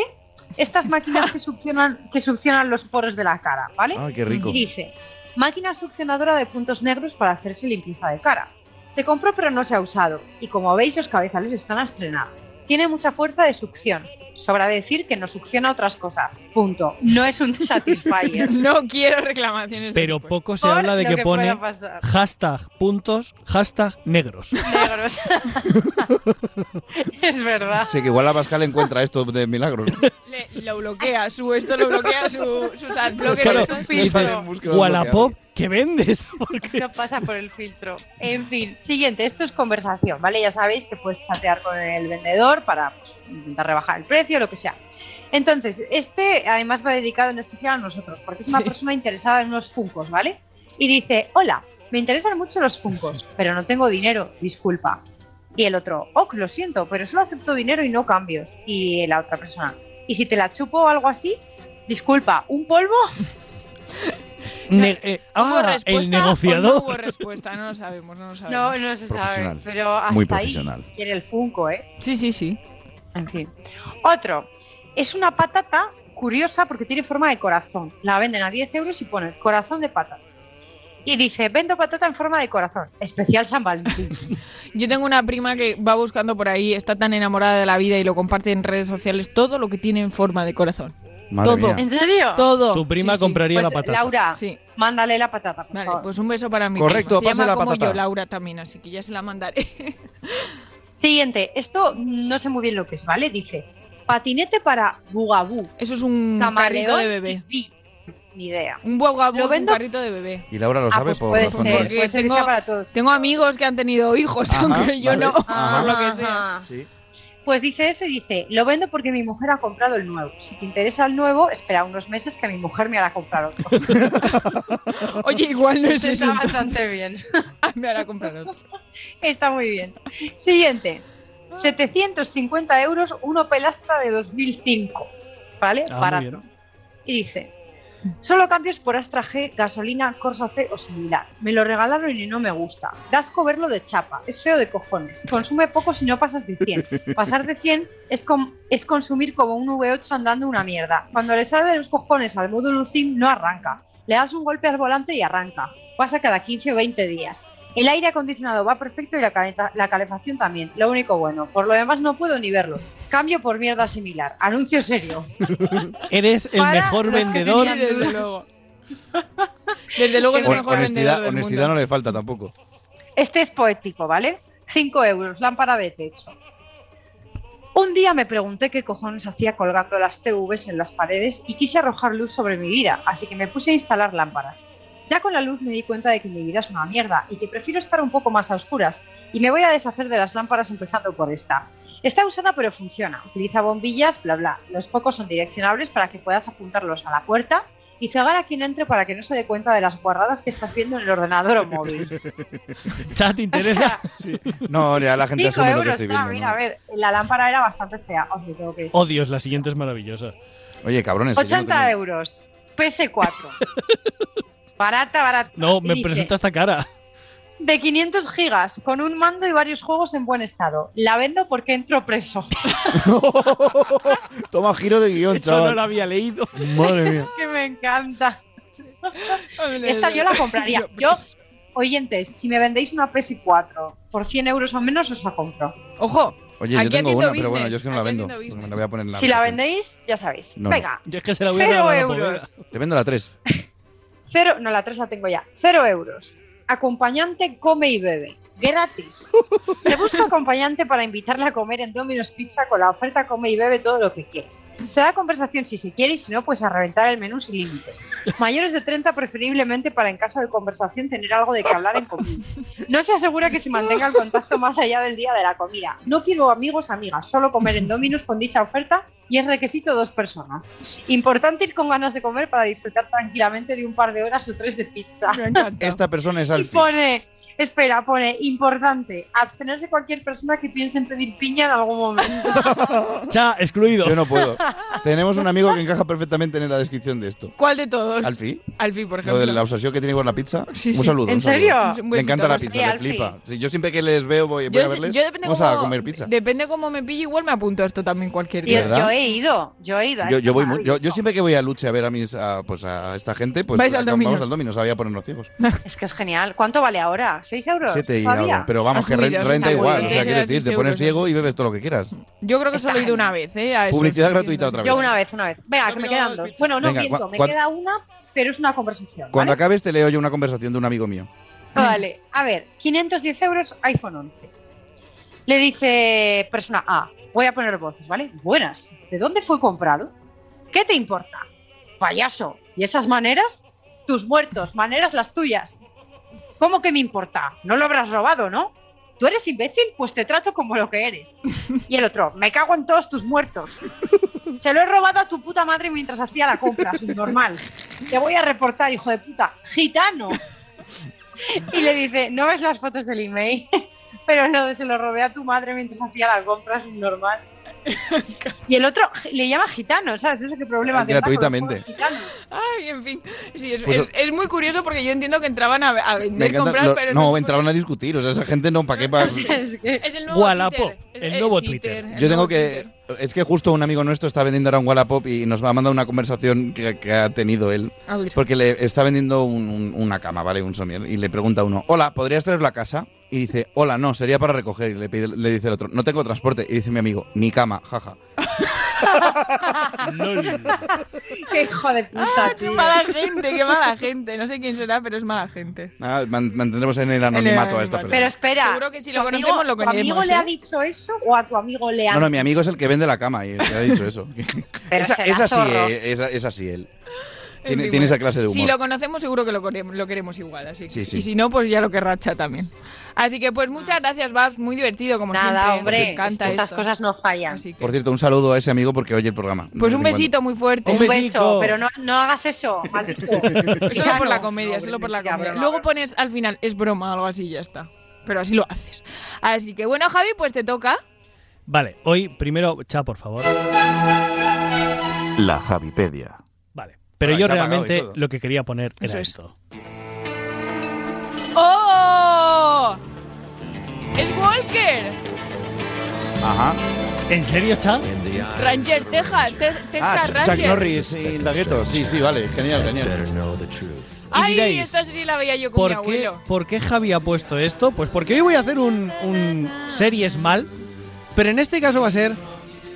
estas máquinas que succionan, que succionan los poros de la cara, ¿vale? Ay, qué rico. Y dice, máquina succionadora de puntos negros para hacerse limpieza de cara. Se compró pero no se ha usado y como veis los cabezales están a estrenar. Tiene mucha fuerza de succión. Sobra decir que no succiona otras cosas. Punto. No es un Satisfyer. [laughs] No quiero reclamaciones. Pero después. poco se Por habla de que, que pone hashtag puntos, hashtag negros. Negros. [laughs] es verdad. Sí, que igual la Pascal encuentra esto de milagro. ¿no? Le- lo bloquea, su esto lo bloquea su, sus [laughs] adblockers. Claro, estos. ¿Qué vendes? [laughs] Porque No pasa por el filtro. En fin, siguiente, esto es conversación, ¿vale? Ya sabéis que puedes chatear con el vendedor para pues, intentar rebajar el precio, lo que sea. Entonces, este además va dedicado en especial a nosotros, porque es una persona interesada en unos funcos, ¿vale? Y dice, hola, me interesan mucho los funcos, pero no tengo dinero, disculpa. Y el otro, oh, lo siento, pero solo acepto dinero y no cambios. Y la otra persona, ¿y si te la chupo o algo así? Disculpa, ¿un polvo? [laughs] ne- eh, ¿Hubo ah, respuesta el o No hubo respuesta, no lo sabemos, no lo No, sabemos. no se sabe, Profesional. pero hasta Muy ahí profesional. quiere el funko, ¿eh? Sí, sí, sí. En fin. Otro. Es una patata curiosa porque tiene forma de corazón. La venden a 10 euros y pone corazón de patata. Y dice, vendo patata en forma de corazón. Especial San Valentín. [laughs] [laughs] Yo tengo una prima que va buscando por ahí, está tan enamorada de la vida y lo comparte en redes sociales, todo lo que tiene en forma de corazón. Madre Todo. mía. ¿En serio? Todo. Tu prima Sí, sí. compraría Pues, la patata. Laura, Sí. mándale la patata, por Vale, favor. pues un beso para mi Correcto, prima. Se pase llama la como patata. yo, Laura también, así que ya se la mandaré. [laughs] Siguiente. Esto no sé muy bien lo que es, ¿vale? Dice, patinete para bugabú. Eso es un Camaleón carrito de bebé. y. Ni idea. Un guagabú Lo es un vendo- carrito de bebé. Y Laura lo Ah, sabe pues por puede razón ser, de- puede ser que tengo- sea para todos. Tengo amigos que han tenido hijos, [laughs] Ajá, aunque yo vale. no, Ajá. por lo que sea. Ajá. Sí. Pues dice eso y dice, lo vendo porque mi mujer ha comprado el nuevo. Si te interesa el nuevo, espera unos meses que mi mujer me hará comprar otro. [laughs] Oye, igual no es eso. Está bastante bien. [laughs] Me hará comprar otro. Está muy bien. Siguiente. 750 euros, uno pelastra de 2005. ¿Vale? Ah, bien. Y dice, solo cambios por Astra G, gasolina, Corsa C o similar. Me lo regalaron y no me gusta. Da asco verlo de chapa, es feo de cojones. Consume poco si no pasas de 100. [laughs] Pasar de 100 es, com- es consumir como un V8 andando una mierda. Cuando le sale de los cojones al módulo ZIM no arranca. Le das un golpe al volante y arranca. Pasa cada 15 o 20 días. El aire acondicionado va perfecto y la, caleta- la calefacción también. Lo único bueno. Por lo demás no puedo ni verlo. Cambio por mierda similar. Anuncio serio. [laughs] Eres el Para mejor vendedor. Desde luego. Desde luego es el mejor honestidad vendedor del honestidad mundo. no le falta tampoco. Este es poético, ¿vale? 5 euros, lámpara de techo. Un día me pregunté qué cojones hacía colgando las TVs en las paredes y quise arrojar luz sobre mi vida, así que me puse a instalar lámparas. Ya con la luz me di cuenta de que mi vida es una mierda y que prefiero estar un poco más a oscuras y me voy a deshacer de las lámparas empezando por esta. Está usada pero funciona. Utiliza bombillas, bla bla. Los focos son direccionables para que puedas apuntarlos a la puerta y cegar a quien entre para que no se dé cuenta de las guarradas que estás viendo en el ordenador o móvil. [laughs] Chat, ¿te interesa? [laughs] No, ya la gente 5 asume lo que euros, estoy viendo. mira, ¿no? a ver, la lámpara era bastante fea, os lo tengo que decir. Oh, Dios, la siguiente es maravillosa. Oye, cabrones. que yo no 80 tengo- euros, PS4. [laughs] barata, barata. No, me dice, presenta esta cara. De 500 gigas, con un mando y varios juegos en buen estado. La vendo porque entro preso. [laughs] Toma giro de guion, Eso no chaval. lo había leído. Madre mía. [laughs] que me encanta. Esta yo la compraría. [laughs] Yo, oyentes, si me vendéis una PS4 por 100 euros o menos, os la compro. Ojo, Oye, yo tengo una, pero bueno, yo es que no la vendo. Me la voy a poner en la Si la vendéis, ya sabéis. No, no. Venga, Yo es que se la voy a Cero euros. Te vendo la 3. Cero, no, la 3 la tengo ya. Cero euros. Acompañante come y bebe. Gratis. Se busca acompañante para invitarle a comer en Domino's Pizza con la oferta come y bebe todo lo que quieres. Se da conversación si se quiere y si no, pues a reventar el menú sin límites. Mayores de 30 preferiblemente para en caso de conversación tener algo de que hablar en común. No se asegura que se mantenga el contacto más allá del día de la comida. No quiero amigos, amigas, solo comer en Domino's con dicha oferta y es requisito dos personas. Importante ir con ganas de comer para disfrutar tranquilamente de un par de horas o tres de pizza. me encanta. Esta persona es Y Alfie. pone, espera, pone, importante, abstenerse cualquier persona que piense en pedir piña en algún momento. [laughs] Cha, excluido. Yo no puedo. [laughs] Tenemos un amigo que encaja perfectamente en la descripción de esto. ¿Cuál de todos? Alfie. Alfie, por Lo ejemplo. de la obsesión que tiene con la pizza. Sí, un sí. saludo. ¿En un saludo. serio? Un Le encanta la pizza, Sí, le flipa. Sí, yo siempre que les veo voy, voy Yo, a verles. yo depende Vamos cómo, a comer pizza. Depende cómo me pille, igual me apunto a esto también cualquier día. ¿Verdad? yo he ido, yo he ido. a Yo, esto yo voy mu- yo, yo maravilloso. siempre que voy a Luche a ver a mis a, pues a esta gente, pues Vais al vamos al Domino's, a ponernos ciegos. [laughs] Es que es genial. ¿Cuánto vale ahora? ¿6 euros? Siete y ¿Todavía? Pero vamos, que renta igual. O sea, quiero decir, te pones ciego y bebes todo lo que quieras. Yo creo que solo he ido una vez, ¿eh? A Publicidad gratuita otra vez. Yo una vez, una vez. Venga, que me quedan dos. Bueno, no, Venga, miento, me queda una, pero es una conversación. Cuando acabes te leo yo una conversación de un amigo mío. Vale, a ver, 510 euros iPhone 11. Le dice persona A, voy a poner voces, ¿vale? Buenas, ¿de dónde fue comprado? ¿Qué te importa? Payaso, ¿y esas maneras? Tus muertos, maneras las tuyas. ¿Cómo que me importa? No lo habrás robado, ¿no? ¿Tú eres imbécil? Pues te trato como lo que eres. Y el otro, me cago en todos tus muertos. Se lo he robado a tu puta madre mientras hacía la compra, subnormal. Te voy a reportar, hijo de puta. Gitano. Y le dice, ¿no ves las fotos del email? [laughs] Pero no, se lo robé a tu madre mientras hacía la compra, subnormal. [laughs] Y el otro le llama gitano, ¿sabes? No sé qué problema los Gratuitamente. Ay, en fin. Sí, es, Pues- es- es muy curioso porque yo entiendo que entraban a, vender, encanta- comprar, lo- pero no, sé entraban a discutir. O sea, esa gente no, ¿para qué? [laughs] pa- Es que- por- Es el nuevo Twitter. El nuevo Twitter. el Yo tengo que. Twitter. Es que justo un amigo nuestro está vendiendo ahora un Wallapop y nos va a mandar una conversación que, que ha tenido él. A ver. Porque le está vendiendo un- un- una cama, ¿vale? Un somier. Y le pregunta a uno, hola, ¿podrías traer la casa? Y dice, hola, no, sería para recoger. Y le, pide- le dice el otro, no tengo transporte. Y dice mi amigo, ni cama, jaja. [laughs] Lol. Qué hijo de puta, Ah, qué mala gente, qué mala gente. No sé quién será, pero es mala gente. Man- mantendremos en el anonimato a esta persona. Pero espera, Seguro que si lo ¿tu amigo- conocemos, lo ¿Tu amigo conocemos, le ¿eh? ha dicho eso o a tu amigo le ha No, no, mi amigo es el que vende la cama y le ha dicho eso. Pero esa, será es así, zorro. eh, es, es así él. Tiene, tiene esa clase de humor. Si lo conocemos, seguro que lo queremos, lo queremos igual. Así que- Sí, sí. Y si no, pues ya lo querrá Cha también. Así que, pues muchas gracias, Babs. Muy divertido, como Nada, siempre. hombre, Me encanta estas esto. cosas no fallan. Así que- Por cierto, un saludo a ese amigo porque oye el programa. Pues un besito muy fuerte. Un beso, pero no, no hagas eso. [laughs] Solo por la comedia, no, solo por la comedia. Luego pones al final, es broma o algo así y ya está. Pero así lo haces. Así que bueno, Javi, pues te toca. Vale, hoy primero, Cha, por favor. La Javipedia. Pero Ah, yo y realmente lo que quería poner Eso era es. esto. ¡Oh! ¡Es Walker! Ajá. ¿En serio, Cha? Ranger Texas, Te- Texas Ah, Ch- Chuck Ranger. Norris the ghetto. Sí, sí, vale. Genial, genial. Ay, diréis, esta serie la veía yo con mi ¿Por qué, abuelo. ¿Por qué Javi ha puesto esto? Pues porque hoy voy a hacer un, un series mal, pero en este caso va a ser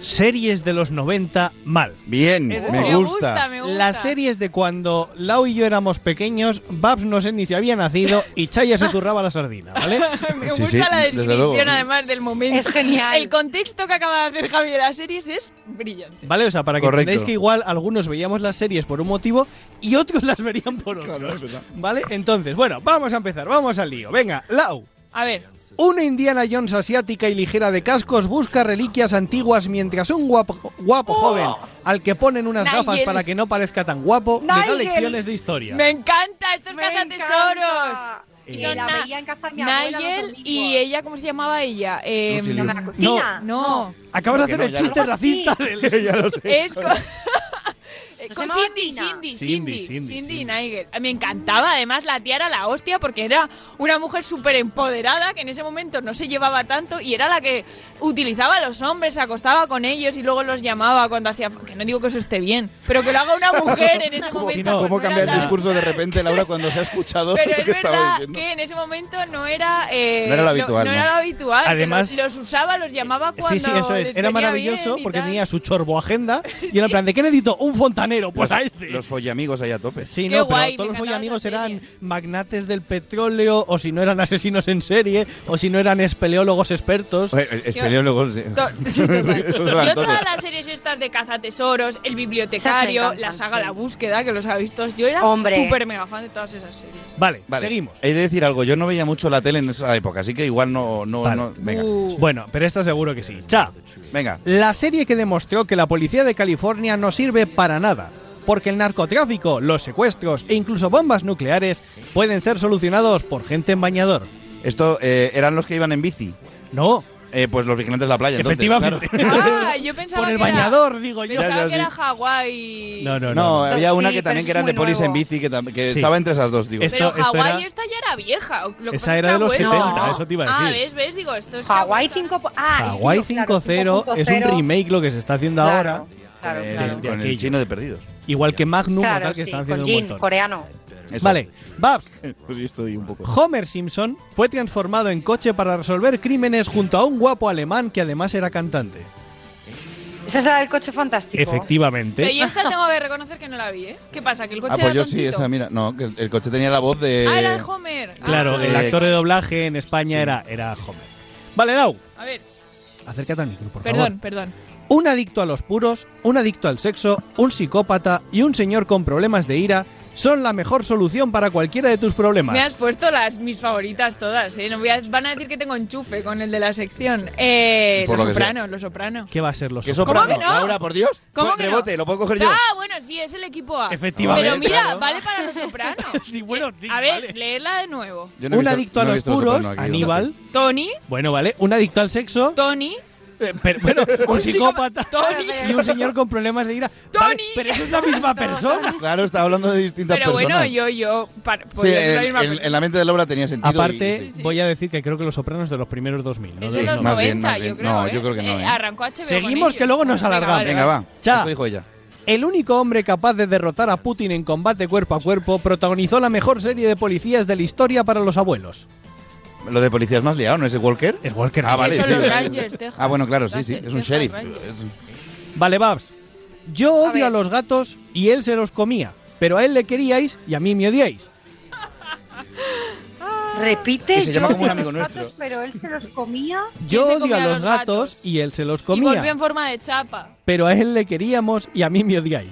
series de los 90 mal. Bien, me, Me gusta. gusta, me gusta. Las series de cuando Lau y yo éramos pequeños, Babs no sé ni si había nacido y Chaya se zurraba la sardina, ¿vale? [laughs] Me Sí, gusta sí, la descripción además del momento. Es genial. El contexto que acaba de hacer Javi de las series es brillante. ¿Vale? O sea, para que Correcto. entendáis que igual algunos veíamos las series por un motivo y otros [laughs] las verían por otro. Claro. ¿Vale? Entonces, bueno, vamos a empezar, vamos al lío. Venga, Lau. A ver, Una Indiana Jones asiática y ligera de cascos busca reliquias antiguas mientras un guapo, guapo joven al que ponen unas Nigel. gafas para que no parezca tan guapo le da lecciones de historia. me encanta estos Me cazatesoros. encanta. Y son la veía en casa de mi abuela los Nigel y ella, ¿cómo se llamaba ella? Eh. ¿La cocina? no, Acabas de hacer no, el chiste racista del... ya lo sé. es con, eh, ¿No con Cindy? Cindy, Cindy, Cindy, Cindy, Cindy, Cindy. y Nigel. Me encantaba, además la tía era la hostia porque era una mujer súper empoderada que en ese momento no se llevaba tanto y era la que utilizaba a los hombres, se acostaba con ellos y luego los llamaba cuando hacía... Que no digo que eso esté bien, pero que lo haga una mujer en ese [laughs] ¿Cómo, momento. no, pues cómo no era cambia el discurso de repente, Laura, cuando se ha escuchado [laughs] Pero lo es que estaba verdad que en ese momento no era... eh, No era lo habitual, No, ¿no? era lo habitual. que Además- los, los usaba, los llamaba cuando Sí, sí, eso es. Era maravilloso porque tal. tenía su chorbo agenda [laughs] y era en plan, ¿de qué necesito? Un fontanero, pues a este. Los follamigos ahí a tope. Sí, Qué no, guay, pero todos los encantaba amigos esa eran magnates del petróleo, o si no eran asesinos en serie, o si no eran espeleólogos expertos. Oye, espeleólogos, sí. To- [laughs] sí, total. [laughs] Esos eran Yo todas las series estas de cazatesoros, el bibliotecario, la encantan, saga sí. La Búsqueda, que los ha visto, yo era Hombre. súper mega fan de todas esas series. Vale, Vale, seguimos. He de decir algo, yo no veía mucho la tele en esa época, así que igual no. no, Vale. no- venga, Uh, Bueno, pero esta seguro que sí. Cha, venga. la serie que demostró que la policía de California no sirve para nada. Porque el narcotráfico, los secuestros e incluso bombas nucleares pueden ser solucionados por gente en bañador. Esto eh, eran los que iban en bici. No, Eh, pues los vigilantes de la playa, entonces, efectivamente. [laughs] Ah, yo pensaba por el que era- bañador, digo yo. Pensaba que era. Hawái. No, no, no. No, había Sí, una que también que eran de polis en bici, que, que Sí. estaba entre esas dos, digo. Pero Hawái era- esta ya era vieja. Lo que Esa era de los abuelo- 70, eso te iba a Ah, decir. ves, ves, digo, esto es Hawái abuelo- 5. Ah, claro, 5.0 es un 5.0. remake lo que se está haciendo Claro, ahora. Claro, Eh, claro. con el chino de perdidos. Igual que Magnum o Claro, tal, que sí, están con haciendo un Jin, montón. coreano. Eso. Vale, Babs, [laughs] Pues yo estoy un poco. Homer Simpson fue transformado en coche para resolver crímenes junto a un guapo alemán que además era cantante. Ese es el coche fantástico. Pero Efectivamente. yo esta tengo que reconocer que no la vi, ¿eh? ¿Qué pasa? ¿Que el coche Ah, pues era yo sí, tontito? esa, mira. No, que el, el coche tenía la voz de. Ah, era Homer. Claro, Ah. el actor de doblaje en España era, era Homer. Vale, Lau, A ver, acércate al micro, por perdón, favor. perdón. Un adicto a los puros, un adicto al sexo, un psicópata y un señor con problemas de ira son la mejor solución para cualquiera de tus problemas. Me has puesto las mis favoritas todas, ¿eh? No voy a- van a decir que tengo enchufe con el de la sección. Eh, los lo sopranos, los sopranos. ¿Qué va a ser los ¿Qué sopranos? soprano? que no? Laura, por Dios. ¿Cómo Pues que no? rebote, lo puedo coger yo. Ah, bueno, sí, es el equipo A. Efectivamente, Pero mira, claro. vale para los sopranos. [laughs] Sí, bueno, sí, a ver, vale. leerla de nuevo. No un visto- adicto a no los puros, Aníbal. Tony, Bueno, vale. Un adicto al sexo, Tony, eh, pero, bueno, [laughs] un psicópata Tony. y un señor con problemas de ira. Tony. Vale, pero eso es la misma persona. Claro, está hablando de distintas Pero personas. bueno, yo, yo. Para, Sí, ser la en, misma en- en la mente de Laura tenía sentido. Aparte, y sí. voy a decir que creo que Los Sopranos de los primeros 2000. ¿no? Es De los los más 90, bien, más yo creo. No, ¿eh? yo creo que no, Eh. Arrancó HBO. con Seguimos, ellos. que luego nos Venga, alargamos. vale, Venga, va. Cha. Eso dijo ella. El único hombre capaz de derrotar a Putin en combate cuerpo a cuerpo protagonizó la mejor serie de policías de la historia para los abuelos. Lo de policías más liado, ¿no es el Walker? Es Walker. Ah, vale. Sí, los. Rangers, Texas. Ah, bueno, claro, sí, sí. Es un sheriff. Rangers. Es- Vale, Babs. Yo A odio ver. a los gatos y él se los comía. Pero a él le queríais y a mí me odiáis. [laughs] Repite. Se llama yo como un odio amigo los nuestro. gatos, pero él se los comía. Yo odio comía a los gatos, gatos? y él se los Y volvió en comía. forma de chapa. Pero a él le queríamos y a mí me odiáis.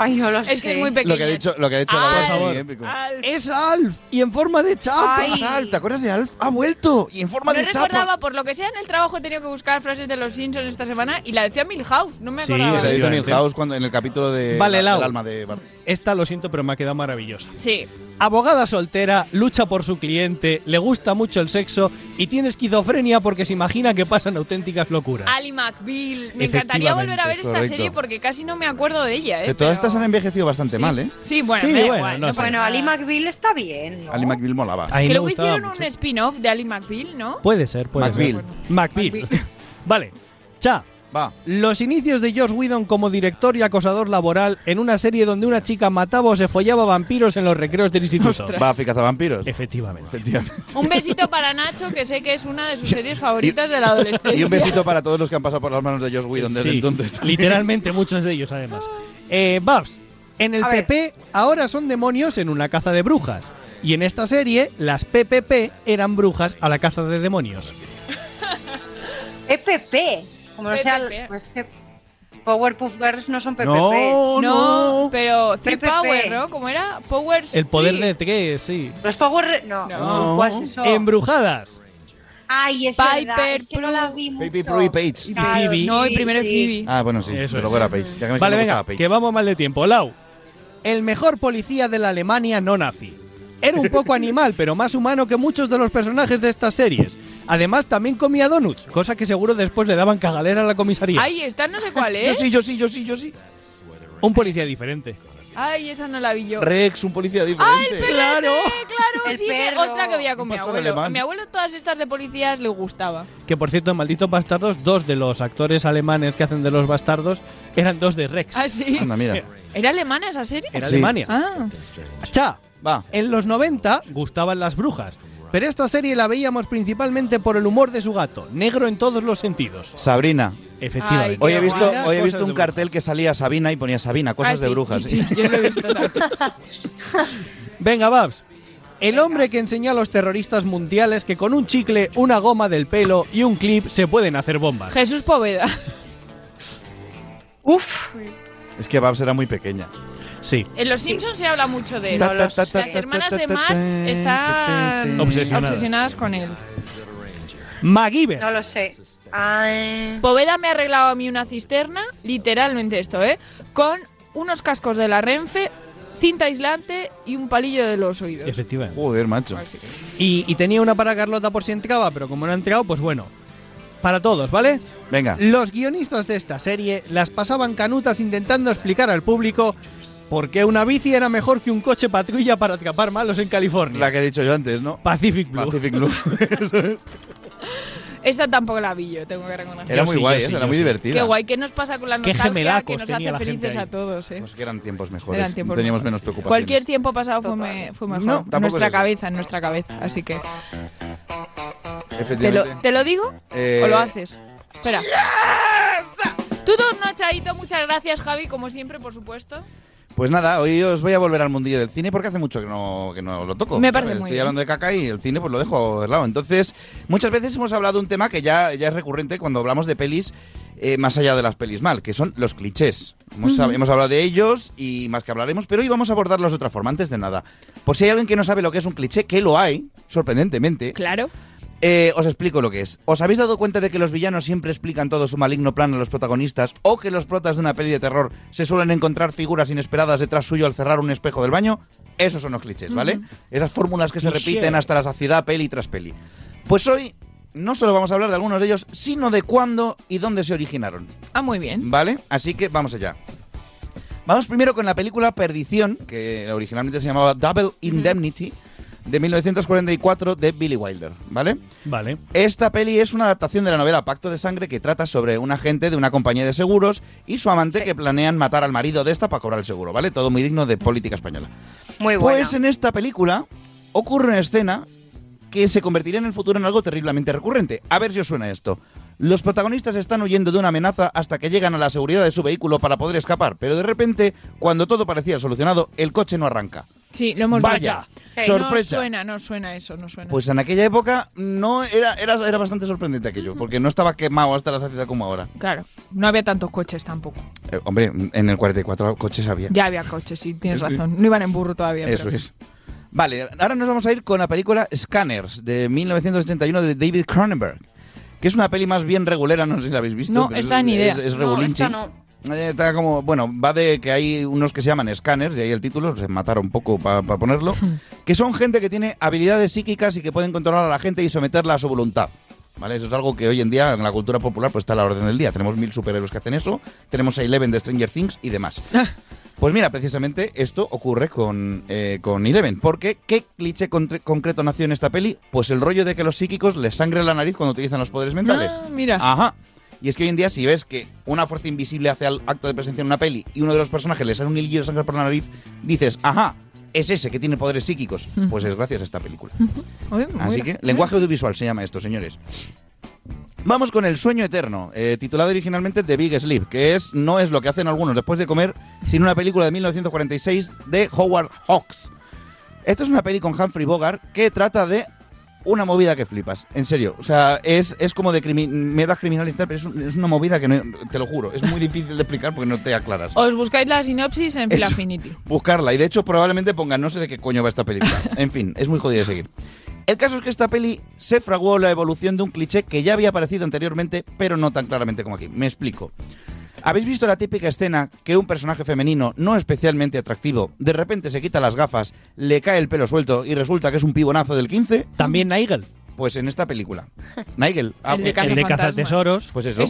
Ay, no lo Es sé. que es muy pequeño. Lo que ha dicho, lo que ha dicho la Alf, voz, épico. Alf. ¡Es Alf! Y en forma de chapa. Ay. Es Alf, ¿te acuerdas de Alf? Ha vuelto y en forma No de chapa. recordaba, por lo que sea en el trabajo he tenido que buscar frases de los Simpsons esta semana y la decía Milhouse, no me Sí, acordaba. Le hizo Efectivamente. Milhouse cuando en el capítulo de Vale, la- del alma de Bart. Esta lo siento, pero me ha quedado maravillosa. Sí. Abogada soltera, lucha por su cliente, le gusta mucho el sexo y tiene esquizofrenia porque se imagina que pasan auténticas locuras. Ali McBeal. Me encantaría volver a ver esta Correcto. serie porque casi no me acuerdo de ella, ¿eh? Que todas pero- estas han envejecido bastante Sí. mal, ¿eh? Sí, bueno, Sí, bueno, igual, no no sé. pasa Bueno. Ali McBeal está bien, ¿no? Ali McBeal molaba. A mí Que luego hicieron mucho. un spin-off de Ali McBeal, ¿no? Puede ser, puede McBeal. ser. McBeal. [laughs] vale. Cha. Va. Los inicios de Josh Whedon como director y acosador laboral en una serie donde una chica mataba o se follaba vampiros en los recreos del instituto. Ostras. Va a cazavampiros. Efectivamente. Efectivamente. Un besito para Nacho, que sé que es una de sus series favoritas de la adolescencia. Y un besito para todos los que han pasado por las manos de Josh Whedon desde Sí, entonces. también. Literalmente muchos de ellos, además. Eh, Babs, en el A ver. PP ahora son demonios en una caza de brujas. Y en esta serie, las PPP eran brujas a la caza de demonios. EPP. Como no sea. Pues que Powerpuff Girls no son PPP. No, No, no. pero Three PPP. Power, ¿no? ¿Cómo era? Powers. El poder de tres, sí. Los Power. No, No. ¿cuál es eso? Embrujadas. Ay, es Piper verdad. Es que no la vi mucho. Baby Prue Page. Claro, Phoebe. No, el sí, primero es sí. Phoebe. Ah, bueno, sí. Eso pero es. era Page. Ya que me Vale, venga, que vamos mal de tiempo. Lau, el mejor policía de la Alemania no nazi. Era un poco [laughs] animal, pero más humano que muchos de los personajes de estas series. Además, también comía donuts, cosa que seguro después le daban cagalera a la comisaría. Ay, esta no sé cuál [laughs] Yo es. sí, yo sí, yo sí, yo sí. Un policía diferente. Ay, esa no la vi yo. Rex, un policía ¡Ay, diferente. PPP! Claro. Claro, El sí, perro. otra que veía con Un mi abuelo. alemán. A mi abuelo todas estas de policías le gustaba. Que por cierto, en Malditos Bastardos, dos de los actores alemanes que hacen de los bastardos eran dos de Rex. Ah, sí. Anda, mira. ¿Era alemana esa serie? Era Sí. Alemania. Ah. Cha, Va. en los 90 gustaban las brujas. Pero esta serie la veíamos principalmente por el humor de su gato, negro en todos los sentidos. Sabrina. Efectivamente. Ay, Hoy he visto, hoy he visto un cartel que salía Sabina y ponía Sabina, cosas Ah, de brujas. Sí, yo lo he visto. [laughs] Venga, Babs. El hombre que enseña a los terroristas mundiales que con un chicle, una goma del pelo y un clip se pueden hacer bombas. Jesús Poveda. Uf. Es que Babs era muy pequeña. Sí. En Los Simpsons se habla mucho de él. Ta, ta, ta, ta, Las hermanas de Marx están Obsesionadas. obsesionadas con él. MacGyver. No lo sé. Ay. Poveda me ha arreglado a mí una cisterna, literalmente esto, ¿eh? Con unos cascos de la Renfe, cinta aislante y un palillo de los oídos. Efectivamente. Joder, macho. Y, y tenía una para Carlota por si entraba, pero como no ha entrado, pues bueno. Para todos, ¿vale? Venga. Los guionistas de esta serie las pasaban canutas intentando explicar al público por qué una bici era mejor que un coche patrulla para atrapar malos en California. La que he dicho yo antes, ¿no? Pacific Blue. Pacific Blue. [laughs] Eso es. Esta tampoco la vi yo, tengo que reconocer. Era muy sí, guay, yo ¿eh? sí, era muy sí. divertida. Qué guay, ¿qué nos pasa con la nostalgia que nos hace felices a todos, eh? Pues que eran tiempos mejores. Eran tiempos Teníamos mejores. menos preocupaciones. Cualquier tiempo pasado fue, me- fue mejor. No, en tampoco nuestra es cabeza, en nuestra cabeza. Así que. ¿Te lo, Efectivamente. te lo digo? Eh, ¿O lo haces? Espera. Tu turno, Chaito. Muchas gracias, Javi, como siempre, por supuesto. Pues nada, hoy os voy a volver al mundillo del cine porque hace mucho que no, que no lo toco. Me parece ¿sabes? muy Estoy bien. hablando de caca y el cine pues lo dejo de lado. Entonces, muchas veces hemos hablado de un tema que ya, ya es recurrente cuando hablamos de pelis eh, más allá de las pelis mal, que son los clichés. Hemos, hemos hablado de ellos y más que hablaremos, pero hoy vamos a abordarlos de otra forma, antes de nada. Por si hay alguien que no sabe lo que es un cliché, que lo hay, sorprendentemente. Claro. Eh, os explico lo que es. ¿Os habéis dado cuenta de que los villanos siempre explican todo su maligno plan a los protagonistas? ¿O que los protas de una peli de terror se suelen encontrar figuras inesperadas detrás suyo al cerrar un espejo del baño? Esos son los clichés, ¿vale? Esas fórmulas que se Cliché. repiten hasta la saciedad peli tras peli. Pues hoy no solo vamos a hablar de algunos de ellos, sino de cuándo y dónde se originaron. Ah, muy bien. ¿Vale? Así que vamos allá. Vamos primero con la película Perdición, que originalmente se llamaba Double Indemnity, de 1944 de Billy Wilder, ¿vale? Vale. Esta peli es una adaptación de la novela Pacto de Sangre que trata sobre un agente de una compañía de seguros y su amante que planean matar al marido de esta para cobrar el seguro, ¿vale? Todo muy digno de política española. Muy buena. Pues en esta película ocurre una escena que se convertirá en el futuro en algo terriblemente recurrente. A ver si os suena esto. Los protagonistas están huyendo de una amenaza hasta que llegan a la seguridad de su vehículo para poder escapar, pero de repente, cuando todo parecía solucionado, el coche no arranca. Sí, lo hemos Vaya, visto. Sí. sorpresa. No suena, no suena eso, no suena. Pues en aquella época no era, era, era bastante sorprendente aquello, porque no estaba quemado hasta la saciedad como ahora. Claro, no había tantos coches tampoco. Eh, hombre, en el 44 coches había. Ya había coches, sí, tienes razón. No iban en burro todavía. Eso pero- es. Vale, ahora nos vamos a ir con la película Scanners de 1981 de David Cronenberg, que es una peli más bien regulera, no sé si la habéis visto. No, esta es, ni idea. Es, es No, regulinchi. esta no. Eh, está como, bueno, va de que hay unos que se llaman scanners, y ahí el título, se mataron un poco para ponerlo, [laughs] que son gente que tiene habilidades psíquicas y que pueden controlar a la gente y someterla a su voluntad. ¿Vale? Eso es algo que hoy en día en la cultura popular pues está a la orden del día. Tenemos mil superhéroes que hacen eso, tenemos a Eleven de Stranger Things y demás. Pues mira, precisamente esto ocurre con, eh, con Eleven. Porque, ¿qué cliché concreto nació en esta peli? Pues el rollo de que los psíquicos les sangre la nariz cuando utilizan los poderes mentales. Ah, mira. Ajá. Y es que hoy en día, si ves que una fuerza invisible hace al acto de presencia en una peli y uno de los personajes le sale un hilillo de sangre por la nariz, dices, ajá, es ese que tiene poderes psíquicos. Pues es gracias a esta película. Oye, Así que, lenguaje audiovisual se llama esto, señores. Vamos con El sueño eterno, eh, titulado originalmente The Big Sleep, que es no es lo que hacen algunos después de comer, sino una película de 1946 de Howard Hawks. Esta es una peli con Humphrey Bogart que trata de una movida que flipas, en serio. O sea, es, es como de crimi metas criminales y tal, pero es, un- es una movida que no- te lo juro, es muy difícil de explicar porque no te aclaras. Os buscáis la sinopsis en. Filafinity. Buscarla, y de hecho probablemente pongan no sé de qué coño va esta película. [laughs] En fin, es muy jodido de seguir. El caso es que esta peli se fraguó la evolución de un cliché que ya había aparecido anteriormente, pero no tan claramente como aquí. Me explico. ¿Habéis visto la típica escena que un personaje femenino, no especialmente atractivo, de repente se quita las gafas, le cae el pelo suelto y resulta que es un pibonazo del 15? También Nigel. Pues en esta película. [laughs] Nigel. El de El de cazatesoros. Pues eso.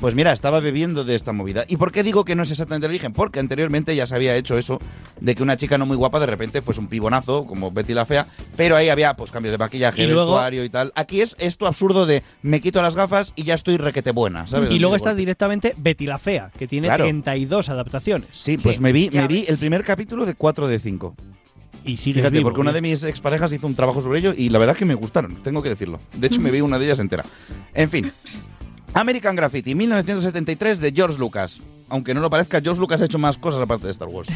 Pues mira, estaba bebiendo de esta movida. ¿Y por qué digo que no es exactamente el origen? Porque anteriormente ya se había hecho eso de que una chica no muy guapa de repente fuese un pibonazo, como Betty la Fea, pero ahí había pues cambios de maquillaje, Y luego- vestuario y tal. Aquí es esto absurdo de me quito las gafas y ya estoy requete buena, ¿sabes? Y Así luego está golpe. directamente Betty la Fea, que tiene Claro. 32 adaptaciones. Sí, pues me vi, me vi el primer capítulo de 4 de 5. Y sigues Fíjate, vivo, porque una de mis exparejas hizo un trabajo sobre ello y la verdad es que me gustaron, tengo que decirlo. De hecho, me vi una de ellas entera. En fin. American Graffiti, 1973 de George Lucas. Aunque no lo parezca, George Lucas ha hecho más cosas aparte de Star Wars.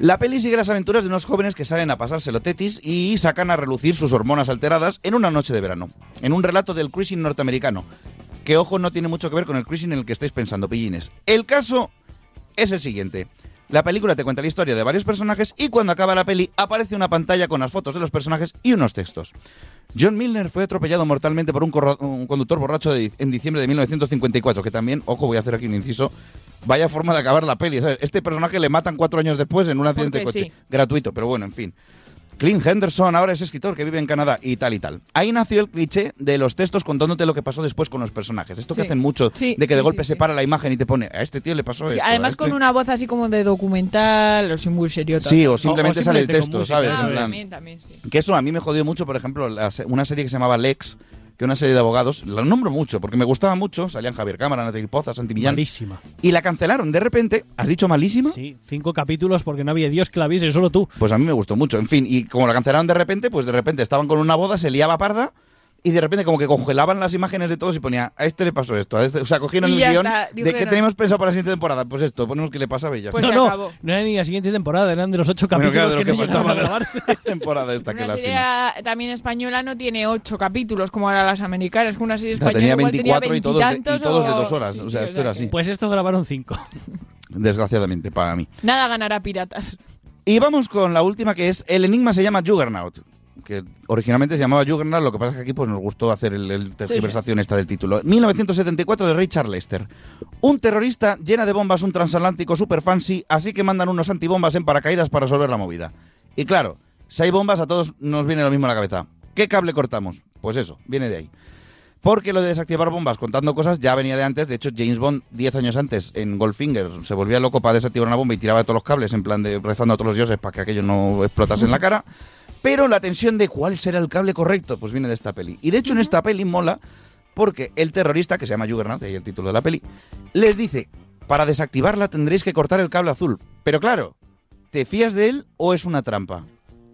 La peli sigue las aventuras de unos jóvenes que salen a pasárselo tetis y sacan a relucir sus hormonas alteradas en una noche de verano, en un relato del cruising norteamericano, que ojo no tiene mucho que ver con el cruising en el que estáis pensando, pillines. El caso es el siguiente. La película te cuenta la historia de varios personajes y cuando acaba la peli aparece una pantalla con las fotos de los personajes y unos textos. John Milner fue atropellado mortalmente por un, conductor borracho de- en diciembre de 1954, que también, ojo, voy a hacer aquí un inciso, vaya forma de acabar la peli. ¿sabes? Este personaje le matan cuatro años después en un accidente de coche. sí. Gratuito, pero bueno, en fin. Clint Henderson ahora es escritor que vive en Canadá y tal y tal. Ahí nació el cliché de los textos contándote lo que pasó después con los personajes. Esto que hacen mucho, Sí, de que de golpe sí, se sí. para la imagen y te pone, a este tío le pasó Sí, esto. además este". con una voz así como de documental, o sin muy serio. Sí, o simplemente sale el texto, música, ¿sabes? En plan- También, también, sí. que eso a mí me jodió mucho, por ejemplo, la se- una serie que se llamaba Lex, que una serie de abogados, la nombro mucho porque me gustaba mucho, salían Javier Cámara, Natalie Poza, Santi Millán, Malísima. y la cancelaron de repente, ¿has dicho malísima? Sí, cinco capítulos porque no había Dios que la viese, solo tú. Pues a mí me gustó mucho, en fin, y como la cancelaron de repente, pues de repente estaban con una boda, se liaba parda, y de repente como que congelaban las imágenes de todos y ponía, a este le pasó esto, a este, o sea, cogieron el guion está, de qué teníamos pensado para la siguiente temporada, pues esto, ponemos que le pasaba y ya Pues se no, acabó. no era ni la siguiente temporada, eran de los ocho Bueno, capítulos claro, de que, lo no que a faltaba de grabarse. la [laughs] temporada esta, serie lástima. también española no tiene ocho capítulos como ahora las americanas, que una serie española tenía igual 24 y todos de- y todos de dos horas, Sí, o sea, sí, esto era así. Pues estos grabaron cinco. [laughs] Desgraciadamente, para mí. Nada ganará piratas. Y vamos con la última que es El enigma se llama Juggernaut. Que originalmente se llamaba Juggernaut, lo que pasa es que aquí pues, nos gustó hacer el, el tergiversación esta del título. 1974 de Richard Lester. Un terrorista llena de bombas un transatlántico super fancy, así que mandan unos antibombas en paracaídas para resolver la movida. Y claro, si hay bombas a todos nos viene lo mismo a la cabeza. ¿Qué cable cortamos? Pues eso, viene de ahí. Porque lo de desactivar bombas contando cosas ya venía de antes. De hecho, James Bond, 10 años antes, en Goldfinger, se volvía loco para desactivar una bomba y tiraba todos los cables, en plan de rezando a todos los dioses para que aquello no explotase en la cara. Pero la tensión de cuál será el cable correcto, pues viene de esta peli. Y de hecho, en esta peli mola porque el terrorista, que se llama Juggernaut, ahí el título de la peli, les dice: para desactivarla tendréis que cortar el cable azul. Pero claro, ¿te fías de él o es una trampa?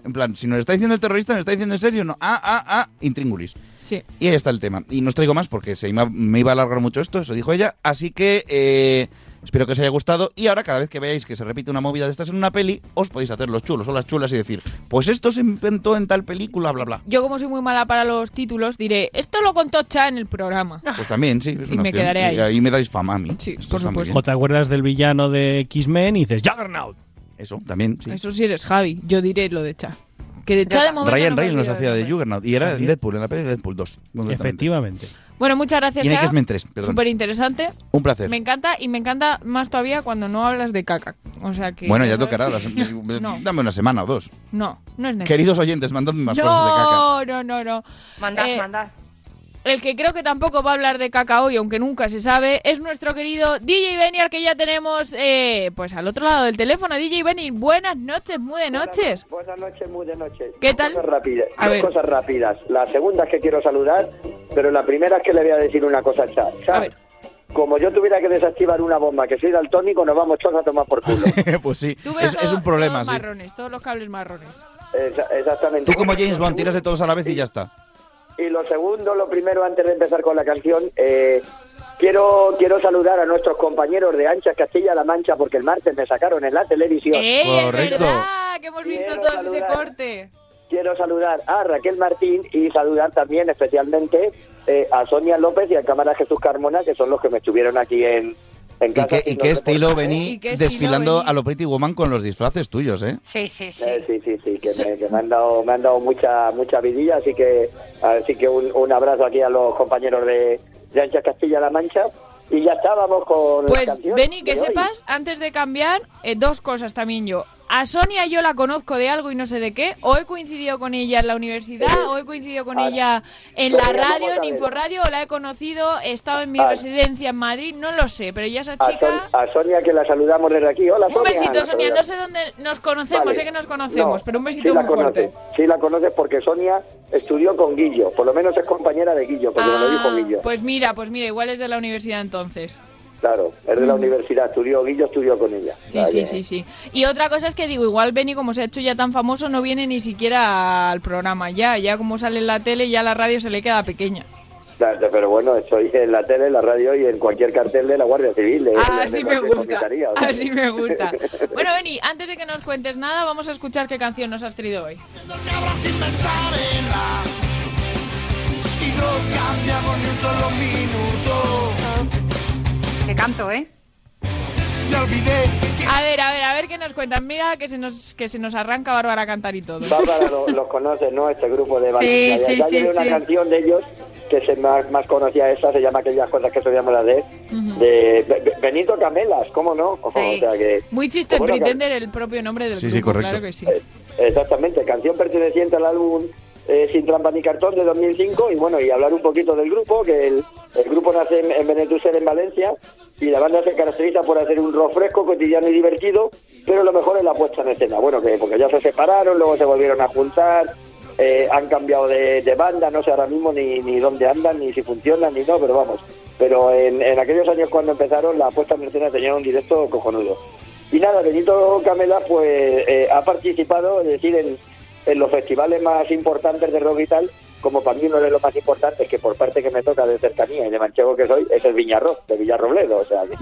En plan, si nos está diciendo el terrorista, ¿nos está diciendo en serio? No. Ah, ah, ah, intríngulis. Sí. Y ahí está el tema. Y no os traigo más porque se me iba a alargar mucho esto, eso dijo ella. Así que eh, Espero que os haya gustado y ahora cada vez que veáis que se repite una movida de estas en una peli, os podéis hacer los chulos o las chulas y decir, pues esto se inventó en tal película, bla, bla. Yo como soy muy mala para los títulos, diré, esto lo contó Cha en el programa. Pues también, sí, es Y una me opción. quedaré ahí. Y ahí me dais fama a mí. Sí, Esto por está muy supuesto. bien. O te acuerdas del villano de X-Men y dices Juggernaut. Eso, también, sí. Eso sí eres Javi, yo diré lo de Cha. Que de Cha de momento Ryan no Reynolds hacía de. Juggernaut y era en. Deadpool, en la peli de Deadpool 2. concretamente. Efectivamente. Bueno, muchas gracias, Y en. X-Men 3, perdón. Súper interesante. Un placer. Me encanta y me encanta más todavía cuando no hablas de caca. O sea que... Bueno, ya tocará. las- [laughs] No. Dame una semana o dos. No, no es necesario. Queridos oyentes, mandadme más cosas de caca. No, no, no, no. Mandad, Eh, mandad. El que creo que tampoco va a hablar de caca hoy, aunque nunca se sabe, es nuestro querido DJ Benny, al que ya tenemos eh, pues al otro lado del teléfono. DJ Benny, buenas noches, muy de noches. Buenas noches, muy de noche. ¿Qué Dos tal? Cosas rápidas. A dos ver. cosas rápidas. La segunda es que quiero saludar, pero la primera es que le voy a decir una cosa a Chad. Chad, como yo tuviera que desactivar una bomba que soy daltónico, nos vamos todos a tomar por culo. [laughs] pues sí, Tú ves es, es un todo- problema, todos sí. marrones, todos los cables marrones. Esa- exactamente. Tú como James Bond tiras de todos a la vez y ya está. Y lo segundo, lo primero, antes de empezar con la canción, eh, quiero quiero saludar a nuestros compañeros de Anchas Castilla-La Mancha, porque el martes me sacaron en la televisión. ¡Ey, es verdad! Que hemos visto Quiero todos ese saludar. corte. Quiero saludar a Raquel Martín y saludar también especialmente eh, a Sonia López y al cámara Jesús Carmona, que son los que me estuvieron aquí en, en Y qué, y estilo vení desfilando a lo Pretty Woman con los disfraces tuyos, ¿eh? Sí, sí, sí. Eh, sí, sí, sí, que, me, que me han dado, me han dado mucha, mucha vidilla, así que, así que un, un abrazo aquí a los compañeros de, de Ancha Castilla-La Mancha. Y ya estábamos con la Pues, canción Benny, que hoy. sepas, antes de cambiar, eh, dos cosas también yo. A Sonia yo la conozco de algo y no sé de qué. O he coincidido con ella en la universidad, o he coincidido con ella en la radio, a en. Inforradio, o la he conocido, he estado en mi residencia en Madrid, no lo sé, pero ya esa A, chica... Son- a Sonia, que la saludamos desde aquí. Hola, Un Sonia. besito, La Sonia, no sé dónde nos conocemos, Vale. sé que nos conocemos, No, pero un sí besito la muy fuerte. Sí la conoces porque Sonia estudió con Guillo, por lo menos es compañera de Guillo, porque me lo dijo Ah, Guillo. pues mira, pues mira, igual es de la universidad entonces. Claro, es de la universidad, estudió Guillo, estudió con ella. Sí, sí, sí, sí. Y otra cosa es que digo, igual Benny, como se ha hecho ya tan famoso, no viene ni siquiera al programa ya. Ya como sale en la tele, ya la radio se le queda pequeña. Claro, Pero bueno, estoy en la tele, en la radio y en cualquier cartel de la Guardia Civil. de- de- Ah, Así me gusta. comisaría, o sea Así me gusta. [laughs] Bueno, Benny, antes de que nos cuentes nada, vamos a escuchar qué canción nos has traído hoy. Y no cambiamos ni un solo minuto. Canto, ¿eh? A ver, a ver, a ver qué nos cuentan. Mira que se nos, que se nos arranca Bárbara a cantar y todo. Bárbara lo- los conoce, ¿no? Este grupo de Sí, Valencia. sí, ya sí, llevé una sí. canción de ellos que se más, más conocía esa, se llama Aquellas cosas que solíamos Ujú. de Be- Be- Benito Camelas, ¿cómo no? O sea que... Muy chiste Pretender el propio nombre del Sí, sí, grupo, correcto. claro que sí. Exactamente, canción perteneciente al álbum eh, Sin Trampa ni Cartón de 2005 y bueno, y hablar un poquito del grupo, que el, el grupo nace en, en Benetúser, en Valencia, y la banda se caracteriza por hacer un rock fresco, cotidiano y divertido, pero lo mejor es la puesta en escena. Bueno, que porque ya se separaron, luego se volvieron a juntar, eh, han cambiado de, de banda, no sé ahora mismo ni, ni dónde andan, ni si funcionan, ni no, pero vamos. Pero en, en aquellos años cuando empezaron, la puesta en escena tenía un directo cojonudo. Y nada, Benito Camela pues eh, ha participado, es decir, en, en los festivales más importantes de rock y tal, como para mí uno de los más importantes, que por parte que me toca de cercanía y de manchego que soy, es el Viñarro, de Villarrobledo, o sea, que-.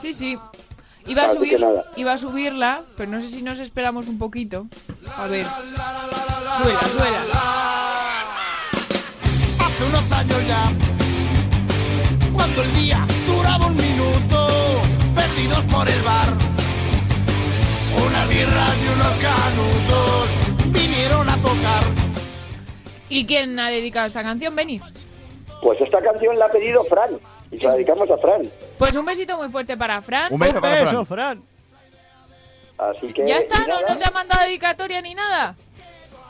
Sí, sí. Iba a, subir, iba a subirla, pero no sé si nos esperamos un poquito. A ver. Suela, suela. hace unos años ya. Cuando el día duraba un minuto, perdidos por el bar. Unas birras y unos canutos vinieron a tocar. ¿Y quién ha dedicado esta canción, Benny? Pues esta canción la ha pedido Fran, y se la dedicamos a Fran. Pues un besito muy fuerte para Fran. Un beso para Fran. Fran. Así que... ¿Ya está? ¿No. ¿No te ha mandado dedicatoria ni nada?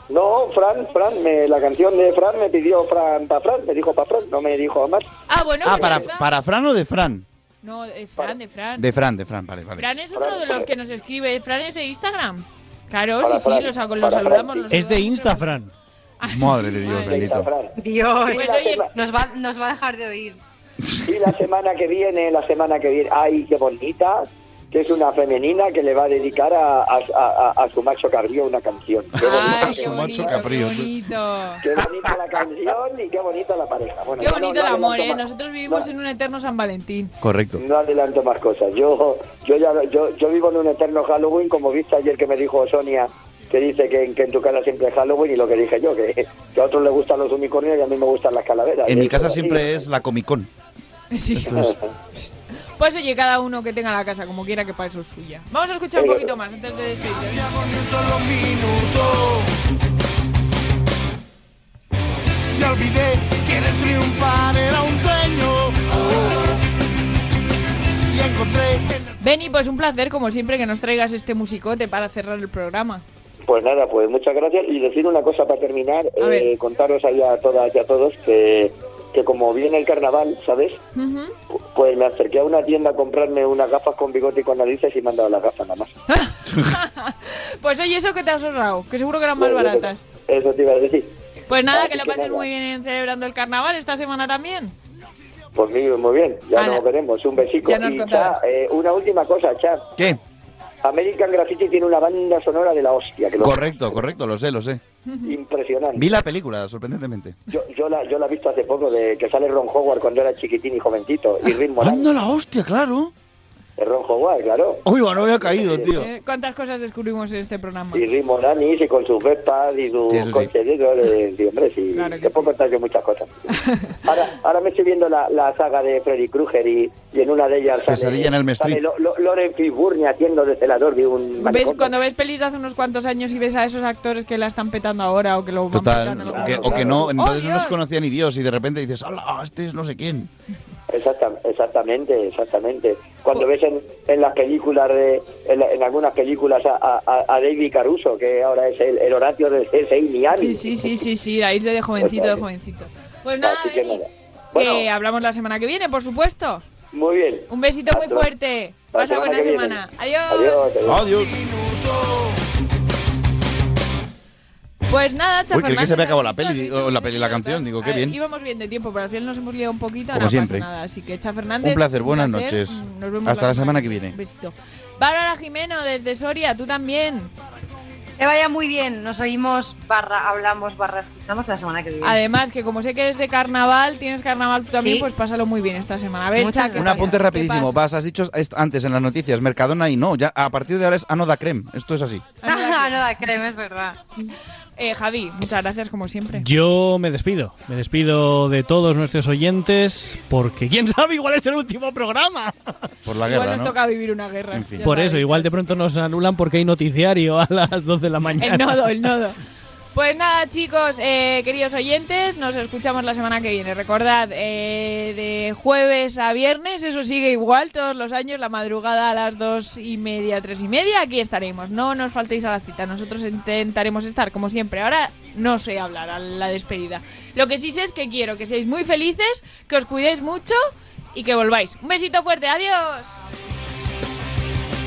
No, Fran, Fran, me- la canción de Fran me pidió Fran para Fran, me dijo para Fran, no me dijo más. Ah, bueno, Ah, pues para. ¿para Fran o de Fran? No, de Fran, de Fran. De Fran, de Fran, vale, vale. Fran es otro de los que nos escribe. Fran es de Instagram. Claro, sí, sí, los, saludamos. Los. Es de Insta, Fran. Madre de Dios, bendito. Dios, Pues, oye, nos, va, nos va a dejar de oír. Y la semana que viene, la semana que viene, ay, qué bonita. Que es una femenina que le va a dedicar a, a- a- a su macho cabrío una canción. Qué Ay, bonito, qué bonito, qué bonito. qué bonita la canción y qué bonita la pareja. Bueno, Qué no- bonito no el amor, ¿eh? más. Nosotros vivimos en un eterno San Valentín. Correcto. No adelanto más cosas. Yo yo ya yo, yo vivo en un eterno Halloween, como viste ayer que me dijo Sonia, que dice que, en- que en tu casa siempre es Halloween, y lo que dije yo, que, que a otros les gustan los unicornios y a mí me gustan las calaveras. En mi casa así. siempre es la Comic Con. Sí. [laughs] Pues oye, cada uno que tenga la casa como quiera, que para eso es suya. Vamos a escuchar un poquito más antes de despedirnos. Ya olvidé, quieres triunfar, era un sueño. Y encontré en Benny, pues un placer, como siempre, que nos traigas este musicote para cerrar el programa. Pues nada, pues muchas gracias. Y decir una cosa para terminar, eh, contaros ahí a todas y a todos que, que como viene el carnaval, ¿sabes? Pues me acerqué a una tienda a comprarme unas gafas con bigote y con narices y me han dado las gafas nada más. [laughs] Pues oye, eso que te has ahorrado, que seguro que eran más Bueno, eso- baratas. Eso te iba a decir. Pues nada, Así que lo pases nada. muy bien celebrando el carnaval esta semana también. Pues muy, muy bien, ya Hala. nos veremos. Un besico. Ya nos y. Cha, eh, una última cosa, Char. ¿Qué? American Graffiti tiene una banda sonora de la hostia. Que lo- Correcto, correcto, lo sé, lo sé. Impresionante. Vi la película, sorprendentemente. Yo, yo, la, yo la he visto hace poco, de que sale Ron Howard cuando era chiquitín y jovencito. Y Rick Moranis. ¡Anda la hostia, claro! De Ron Howard, claro. Uy, bueno, había caído, tío. Eh, ¿Cuántas cosas descubrimos en este programa? Y Rick Moranis y con sus Vespas y sus Sí, sí. y sí, hombre, sí. Claro que te puedo contar yo muchas cosas. Ahora, ahora me estoy viendo la, la saga de Freddy Krueger y, y en una de ellas sale, Pesadilla en Elm sale. Lo- Lo- Loren Fishburne haciendo de celador de un ¿Ves, cuando ves pelis de hace unos cuantos años y ves a esos actores que la están petando ahora o que lo van petando Total, algún o que, momento? o que no, ¡Oh, entonces no Dios! nos conocía ni Dios y de repente dices, ¡Hala! Este es no sé quién. Exacta- exactamente, exactamente. Cuando ves en, en las películas, de, en, la- en algunas películas a, a- a David Caruso, que ahora es el, el Horacio de CSI Miami. Sí, sí, sí, sí, sí, la isla de jovencito, de jovencito. Pues nada, Así que Bueno. hablamos la semana que viene, por supuesto. Muy bien. Un besito muy fuerte. Pasa buena semana. Adiós. Adiós. Adiós. Pues nada, Cha Uy, creí que Fernández, se había acabado la peli, o la peli, la canción. Digo, qué bien. Íbamos bien de tiempo, pero al final nos hemos liado un poquito. Como no siempre. pasa nada. Así que, Cha Fernández. Un placer, buenas placer. noches. Nos vemos Hasta la semana que viene. Un besito. Bárbara Jimeno, desde Soria, tú también. Que vaya muy bien. Nos oímos, barra, hablamos, barra, escuchamos la semana que viene. Además, que como sé que es de carnaval, tienes carnaval tú también, Sí. pues pásalo muy bien esta semana. A ver, Muchas Cha, ¿qué Un pasa? apunte ¿Qué rapidísimo. Vas, has dicho antes en las noticias, Mercadona y no, ya a partir de ahora es Anoda Creme. Esto es así. Ah, no da crema, es verdad. Eh, Javi, muchas gracias como siempre. Yo me despido. Me despido de todos nuestros oyentes porque quién sabe, igual es el último programa. Por la Igual guerra, nos ¿no? toca vivir una guerra. En fin. ya Por eso, igual de pronto nos anulan porque hay noticiario a las 2 de la mañana. El nodo, el nodo. [laughs] Pues nada, chicos, eh, queridos oyentes, nos escuchamos la semana que viene. Recordad, eh, de jueves a viernes, eso sigue igual todos los años, la madrugada a las dos y media, tres y media, aquí estaremos. No nos faltéis a la cita, nosotros intentaremos estar como siempre. Ahora no sé hablar a la despedida. Lo que sí sé es que quiero que seáis muy felices, que os cuidéis mucho y que volváis. Un besito fuerte, adiós.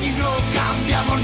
y no cambiamos